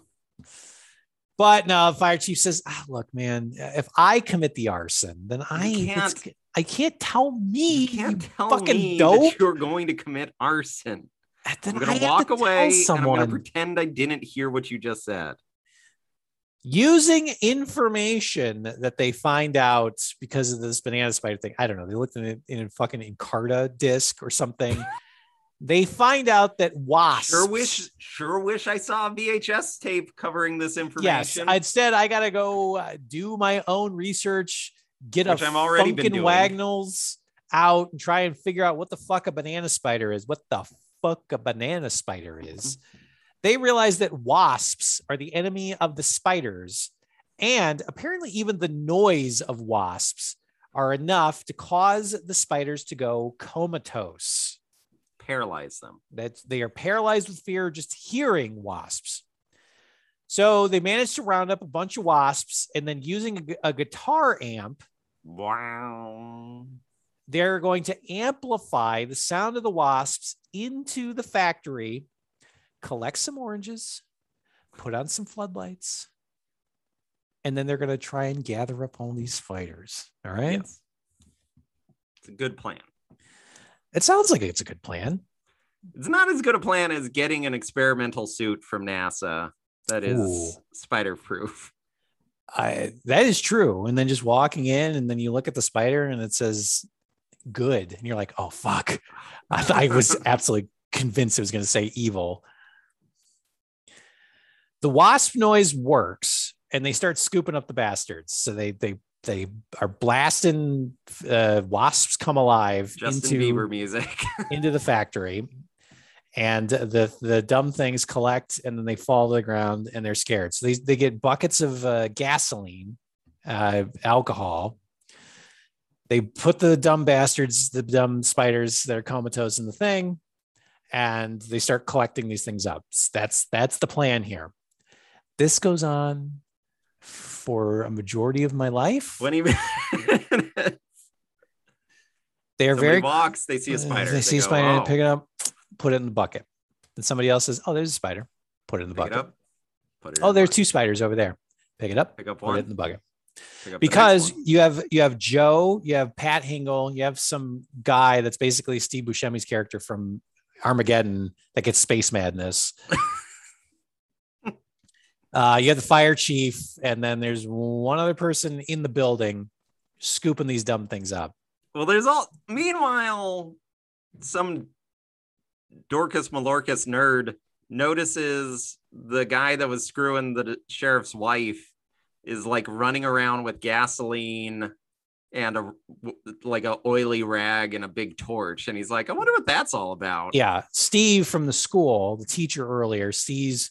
But no, fire chief says, ah, look, man, if I commit the arson, then I can't- I can't tell me You can't tell fucking me dope. you're going to commit arson. Then I'm gonna I walk to away and I'm gonna pretend I didn't hear what you just said. using information that they find out because of this banana spider thing. I don't know. They looked in a, in a fucking Encarta disc or something. they find out that wasps. Sure wish, sure wish I saw a VHS tape covering this information. Yes. Instead, I gotta go uh, do my own research, get Which a I'm already Funkin'. Wagnalls out and try and figure out what the fuck a banana spider is. What the fuck a banana spider is. they realize that wasps are the enemy of the spiders, and apparently, even the noise of wasps are enough to cause the spiders to go comatose. Paralyze them. That they are paralyzed with fear just hearing wasps. So they managed to round up a bunch of wasps, and then using a a guitar amp, Wow. they're going to amplify the sound of the wasps into the factory, collect some oranges, put on some floodlights, and then they're going to try and gather up all these fighters. All right. Yes. It's a good plan. It sounds like it's a good plan. It's not as good a plan as getting an experimental suit from NASA that is spider proof. I, that is true. And then just walking in, and then you look at the spider and it says good. And you're like, oh, fuck. I, I was absolutely convinced it was going to say evil. The wasp noise works and they start scooping up the bastards. So they, they, they are blasting uh, wasps come alive Justin into, Bieber music. into the factory. And the the dumb things collect and then they fall to the ground and they're scared. So they, they get buckets of uh, gasoline uh, alcohol. They put the dumb bastards the dumb spiders that are comatose in the thing and they start collecting these things up. That's that's the plan here. This goes on for a majority of my life when he they're somebody very walks, they see a Uh, spider. They see a go, spider, "Oh, pick it up, put it in the bucket. Then somebody else says, "Oh, there's a spider." Put it in the pick it bucket. up. Put it Oh, the there's bucket. two spiders over there. Pick it up. Pick up one. Put it in the bucket. up the Because you have you have Joe, you have Pat Hingle, you have some guy that's basically Steve Buscemi's character from Armageddon that gets space madness. uh, you have the fire chief, and then there's one other person in the building scooping these dumb things up. Well, there's all. Meanwhile, some Dorcas Malorcas nerd notices the guy that was screwing the sheriff's wife is like running around with gasoline and a like a oily rag and a big torch, and he's like, "I wonder what that's all about." Yeah, Steve from the school, the teacher earlier, sees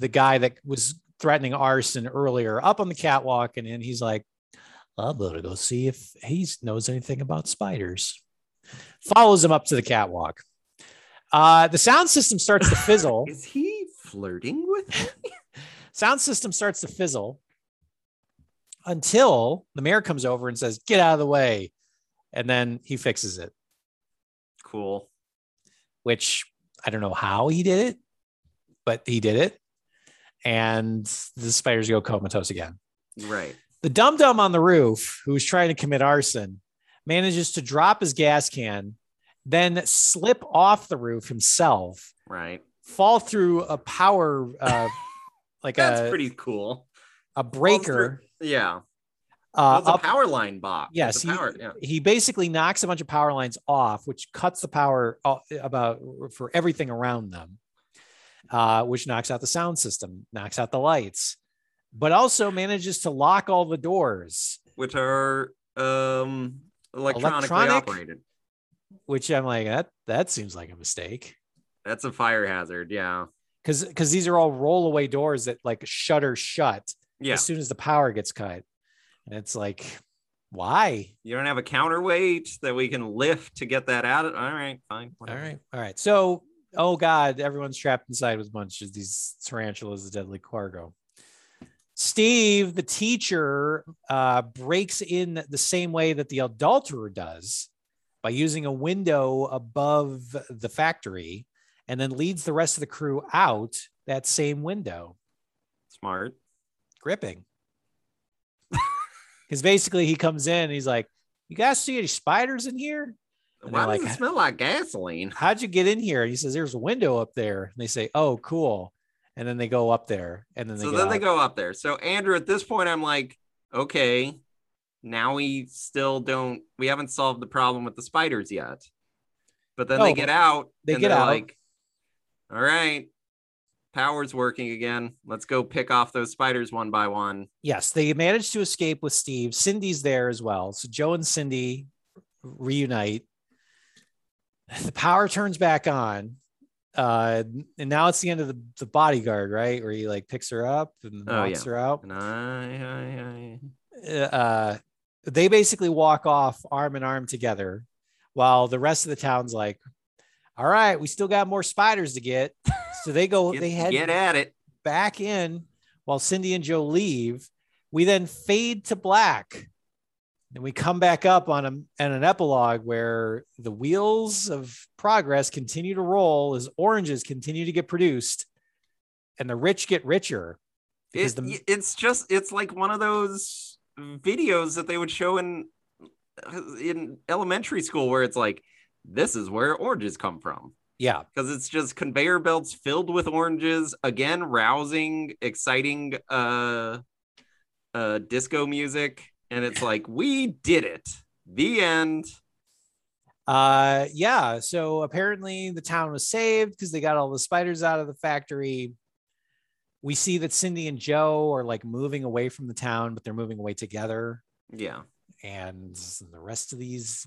the guy that was threatening arson earlier up on the catwalk, and then he's like, "I'm gonna go see if he knows anything about spiders." Follows him up to the catwalk. Uh, the sound system starts to fizzle. Is he flirting with me? sound system starts to fizzle until the mayor comes over and says, "Get out of the way," and then he fixes it. cool. which I don't know how he did it, but he did it. And the spiders go comatose again. Right. The dum dum on the roof, who's trying to commit arson, manages to drop his gas can, then slip off the roof himself, Right. fall through a power, uh, like That's a, pretty cool. a breaker. through- Yeah. Uh, Well, it's a up- power line box. Yes, a he, yeah. he basically knocks a bunch of power lines off, which cuts the power about for everything around them, uh, which knocks out the sound system, knocks out the lights, but also manages to lock all the doors. which are um electronically Electronic? operated. Which I'm like, that that seems like a mistake. That's a fire hazard. Yeah. because because these are all rollaway doors that like shutter shut Yeah. as soon as the power gets cut, and it's like, why? You don't have a counterweight that we can lift to get that out. All right, fine. All whatever. right, all right. So, oh god, everyone's trapped inside with a bunch of these tarantulas, the deadly cargo. Steve, the teacher, uh, breaks in the same way that the adulterer does by using a window above the factory and then leads the rest of the crew out that same window, Smart. gripping. Because basically he comes in and he's like, You guys see any spiders in here? And Why does like, it smell like gasoline? how'd you get in here? And he says, there's a window up there. And they say, oh, cool. And then they go up there and then they So then they go up there. So Andrew, at this point, I'm like, okay, now we still don't. We haven't solved the problem with the spiders yet. But then they oh, get out. they and get they're out. Like, all right, power's working again. Let's go pick off those spiders one by one. Yes, they managed to escape with Steve. Cindy's there as well. So Joe and Cindy reunite. The power turns back on. Uh, and now it's the end of the, the bodyguard, right? Where he like picks her up and Oh, walks her out. And I, I, I uh, they basically walk off arm in arm together while the rest of the town's like, all right, we still got more spiders to get. So they go, get, they head get at it. back in while Cindy and Joe leave. We then fade to black. And we come back up on a, and an epilogue where the wheels of progress continue to roll as oranges continue to get produced and the rich get richer. It, the, it's just it's like one of those videos that they would show in in elementary school where it's like this is where oranges come from. Yeah, because it's just conveyor belts filled with oranges again rousing exciting uh uh disco music and it's like we did it the end Uh, yeah. So apparently the town was saved because they got all the spiders out of the factory. We see that Cindy and Joe are like moving away from the town, but they're moving away together. yeah And the rest of these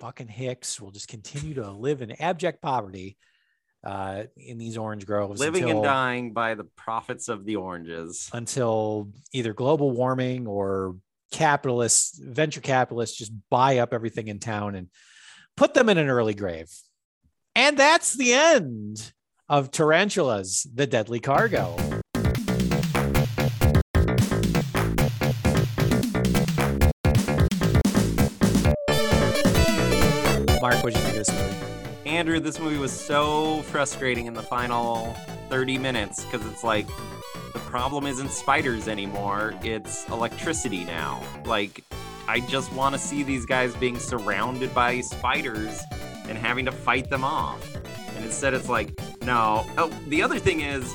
fucking hicks will just continue to live in abject poverty uh, in these orange groves living until, and dying by the profits of the oranges until either global warming or capitalists, venture capitalists just buy up everything in town and put them in an early grave. And that's the end of Tarantulas, the Deadly Cargo. Mark, what did you think of this movie? Andrew, this movie was so frustrating in the final 30 minutes because it's like the problem isn't spiders anymore, it's electricity now. Like, I just want to see these guys being surrounded by spiders and having to fight them off. And instead, it's like, no. Oh, the other thing is,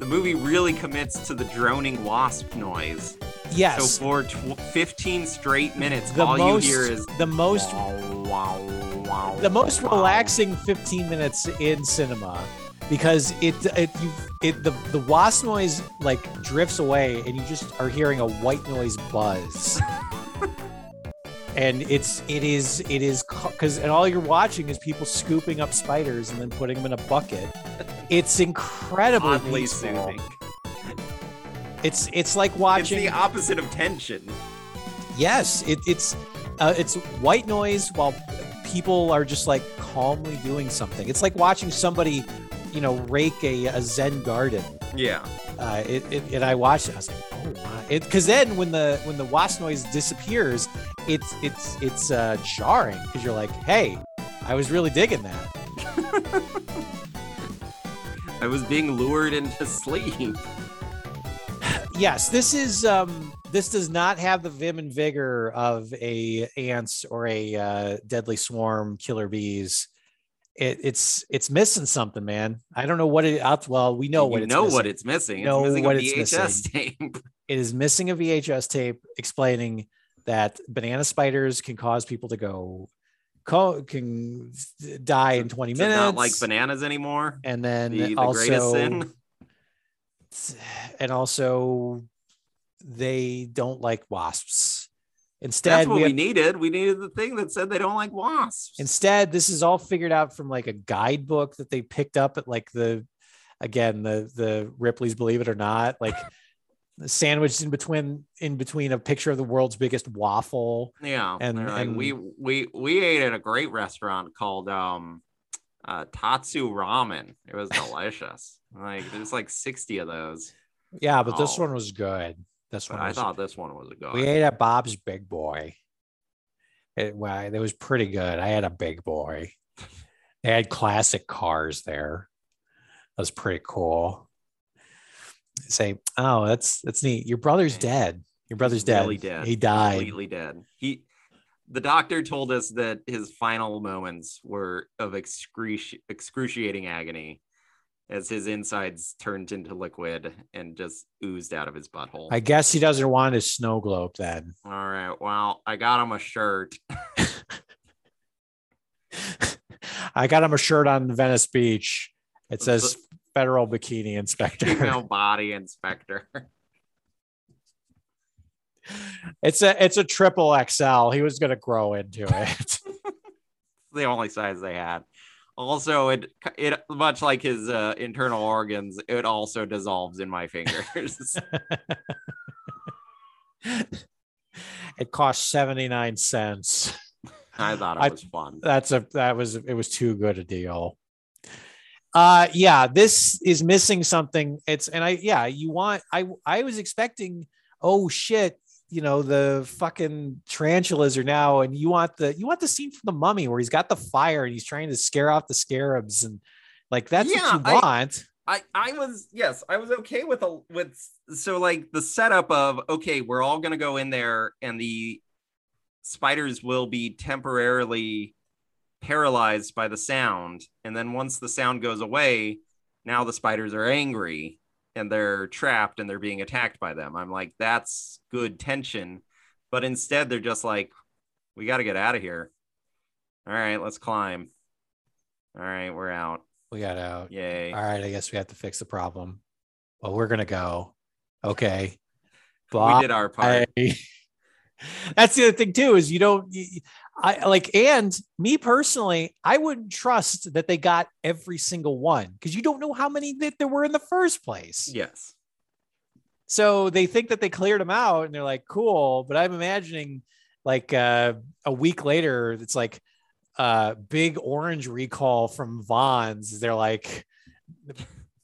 the movie really commits to the droning wasp noise. Yes. So for tw- 15 straight minutes, the all most, you hear is the most wow, wow, wow, the most relaxing 15 minutes in cinema because it it you it the the wasp noise like drifts away and you just are hearing a white noise buzz and it's it is it is because and all you're watching is people scooping up spiders and then putting them in a bucket it's incredibly oddly peaceful. soothing. it's it's like It's watching the opposite of tension. Yes, it, it's uh, it's white noise while people are just like calmly doing something. It's like watching somebody, you know, rake a, a Zen garden. Yeah. Uh, it, it, and I watched it. I was like, oh my! Because then when the when the wasp noise disappears, it's it's it's uh, jarring because you're like, hey, I was really digging that. I was being lured into sleep. yes, this is um this does not have the vim and vigor of a ants or a uh, deadly swarm killer bees. It, it's it's missing something, man. I don't know what it. Well, we know what you it's know missing. what it's missing. It's Know missing what a it's VHS missing. tape. It is missing a VHS tape explaining that banana spiders can cause people to go co- can die in 20 It's minutes. not like bananas anymore. and then The, the also greatest sin. and also they don't like wasps. Instead, That's what we we, needed. We needed the thing that said they don't like wasps. instead this is all figured out from like a guidebook that they picked up at like the again the the Ripley's Believe It or Not, like sandwiched in between in between a picture of the world's biggest waffle. Yeah, And- like, and- we we we ate at a great restaurant called um uh Tatsu Ramen. It was delicious. like there's like 60 of those. Yeah, but this Oh. one was good. This one I thought this one was a good. We ate at Bob's Big Boy. It, well, it was pretty good. I had a big boy. They had classic cars there. That was pretty cool. Say, oh, that's that's neat. Your brother's dead. Your brother's dead. really dead. He died. Completely dead. He the doctor told us that his final moments were of excruci- excruciating agony as his insides turned into liquid and just oozed out of his butthole. I guess he doesn't want his snow globe then. All right. Well, I got him a shirt. I got him a shirt on Venice Beach. It says federal bikini inspector. Female body inspector. It's a it's a triple XL. He was gonna grow into it. the only size they had. Also, it it much like his uh, internal organs, it also dissolves in my fingers. it cost 79 cents. I thought it I- was fun. That's a that was it was too good a deal. Uh yeah, this is missing something. It's and I yeah, you want I I was expecting oh shit, you know, the fucking tarantulas are now and you want the you want the scene from the mummy where he's got the fire and he's trying to scare off the scarabs and like that's Yeah, what you I- want. I I was yes, I was okay with a with so like the setup of okay, we're all gonna go in there and the spiders will be temporarily paralyzed by the sound, and then once the sound goes away, now the spiders are angry and they're trapped and they're being attacked by them. I'm like, that's good tension, but instead they're just like, we got to get out of here. All right, let's climb. All right, we're out. We got out. Yay. All right, I guess we have to fix the problem. Well, we're gonna go. Okay. we did our part. That's the other thing too is you don't you- I like and me personally I wouldn't trust that they got every single one because you don't know how many that there were in the first place. Yes. So they think that they cleared them out and they're like cool, but I'm imagining like uh, a week later it's like uh big orange recall from Vons. They're like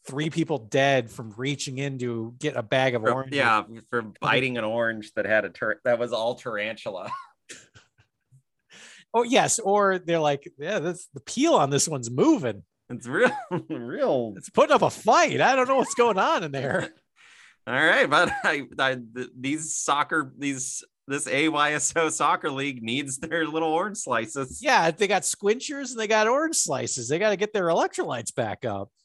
three people dead from reaching in to get a bag of orange. yeah, for biting an orange that had a tur- that was all tarantula. Oh yes, or they're like, yeah, this the peel on this one's moving. It's real, real. It's putting up a fight. I don't know what's going on in there. All right, but I, I these soccer these this AYSO soccer league needs their little orange slices. Yeah, they got Sqwinchers and they got orange slices. They got to get their electrolytes back up.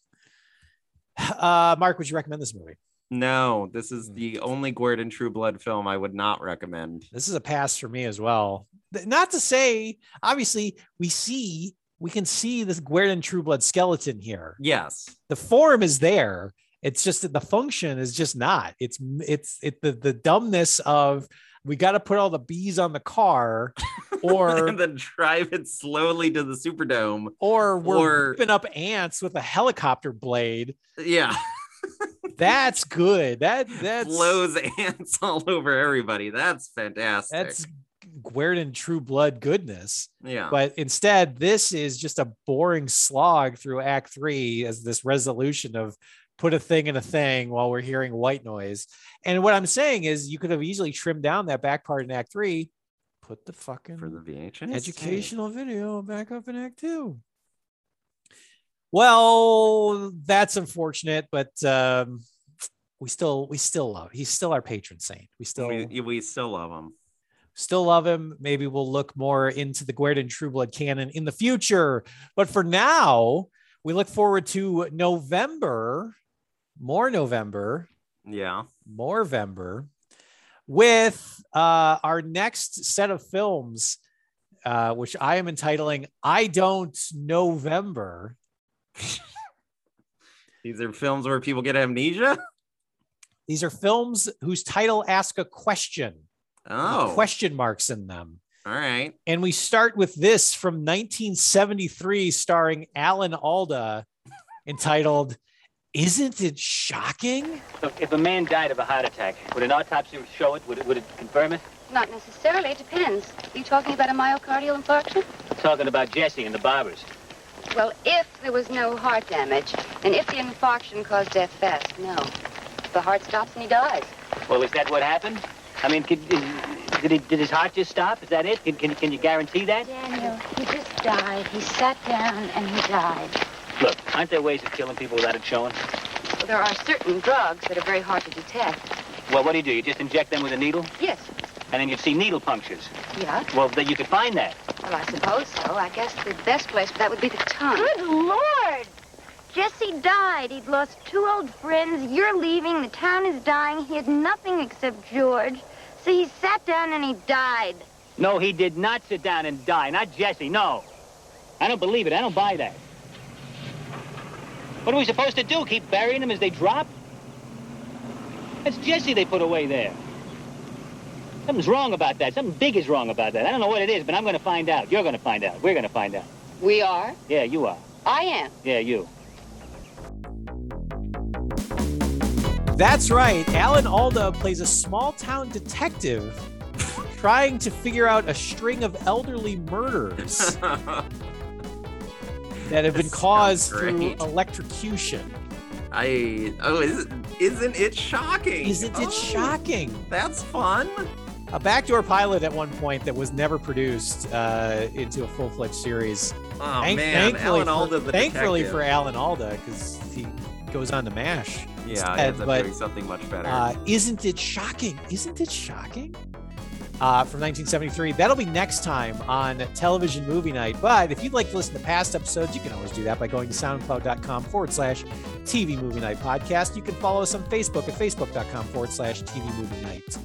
Uh, Mark, would you recommend this movie? No, this is Hmm. the only Guerdon Trueblood film I would not recommend. This is a pass for me as well. Not to say, obviously, we see we can see this Guerdon Trueblood skeleton here. Yes. The form is there. It's just that the function is just not. It's it's it the the dumbness of we got to put all the bees on the car, or and then drive it slowly to the Superdome. or we're Or- ripping up ants with a helicopter blade. Yeah, That's good. That that's blows ants all over everybody. That's fantastic. that's Guerdon Trueblood goodness. yeah. But instead, this is just a boring slog through Act Three as this resolution of put a thing in a thing while we're hearing white noise. And what I'm saying is, you could have easily trimmed down that back part in Act Three, put the fucking for the VHS educational video back up in Act Two. Well, that's unfortunate, but um, we still we still love. He's still our patron saint. We still We, we still love him. still love him. Maybe we'll look more into the Guerdon Trueblood canon in the future. But for now, we look forward to November, more November, Yeah. more November, with uh, our next set of films, uh, which I am entitling "I Don't November." These are films where people get amnesia. These are films whose title ask a question, Oh, question marks in them. all right. And we start with this from 1973, starring Alan Alda, entitled Isn't it shocking? Look, if a man died of a heart attack, would an autopsy show it? Would it, would it confirm it? Not necessarily. It depends. Are you talking about a myocardial infarction? I'm Talking about Jesse and the barbers. Well, if there was no heart damage, and if the infarction caused death fast, no. The heart stops and he dies. Well, is that what happened? I mean, could, is, did, he, did his heart just stop? Is that it? Can, can, can you guarantee that? Daniel, he just died. He sat down and he died. Look, aren't there ways of killing people without it showing? Well, there are certain drugs that are very hard to detect. Well, what do you do? You just inject them with a needle, Yes. And then you'd see needle punctures. Yeah. Well, then you could find that. Well, I suppose so. I guess the best place for that would be the tongue. Good Lord! Jesse died. He'd lost two old friends. You're leaving. The town is dying. He had nothing except George. So he sat down and he died. No, he did not sit down and die. Not Jesse, no. I don't believe it. I don't buy that. What are we supposed to do? Keep burying them as they drop? That's Jesse they put away there. Something's wrong about that. Something big is wrong about that. I don't know what it is, but I'm going to find out. You're going to find out. We're going to find out. We are. Yeah, you are. I am. Yeah, you. That's right. Alan Alda plays a small town detective trying to figure out a string of elderly murders that have been caused through electrocution. I oh, is, isn't it shocking? Isn't it Oh, shocking? That's fun. A backdoor pilot at one point that was never produced uh, into a full fledged series. Oh Thank- man, thankfully Alan for, Alda, the thankfully detective. for Alan Alda, because he goes on to MASH. Yeah, he instead, ends up but doing something much better. Uh, isn't it shocking? Isn't it shocking? Uh, from 1973. That'll be next time on Television Movie Night. But if you'd like to listen to past episodes, you can always do that by going to soundcloud.com forward slash TV Movie Night Podcast. You can follow us on Facebook at facebook.com forward slash TV Movie Night.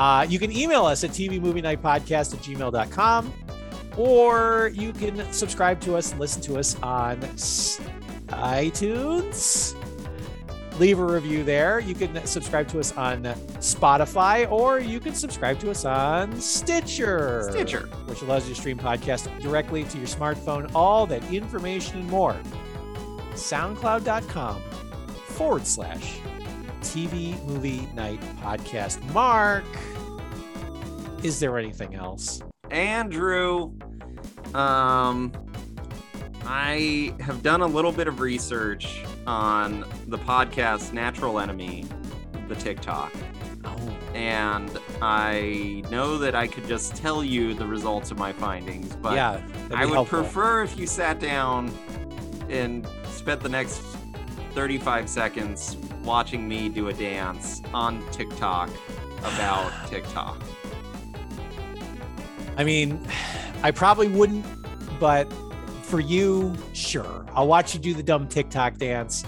Uh, you can email us at tvmovienightpodcast Movie Night Podcast at gmail.com. Or you can subscribe to us and listen to us on iTunes leave a review there. You can subscribe to us on Spotify or you can subscribe to us on Stitcher. Stitcher. Which allows you to stream podcasts directly to your smartphone. All that information and more. SoundCloud.com forward slash TV Movie Night Podcast. Mark, is there anything else? Andrew, um, I have done a little bit of research on the podcast Natural Enemy, the TikTok, Oh, and I know that I could just tell you the results of my findings, but yeah. I would helpful. prefer if you sat down and spent the next 35 seconds watching me do a dance on TikTok about TikTok. I mean, I probably wouldn't, but for you, sure. I'll watch you do the dumb TikTok dance,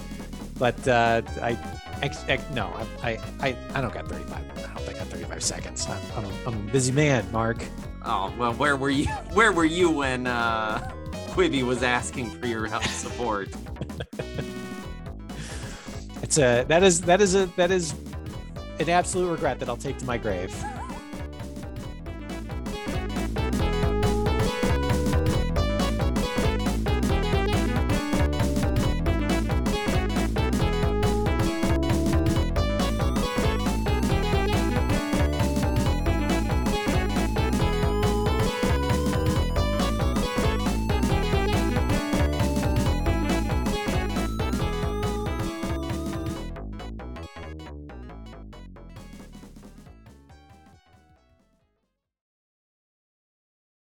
but uh, I, ex- no, I, I, I don't got 35. I don't think I got 35 seconds. I'm, I'm, a, I'm a busy man, Mark. Oh well, where were you? Where were you when uh, Quibi was asking for your help support? It's a that is that is a that is an absolute regret that I'll take to my grave.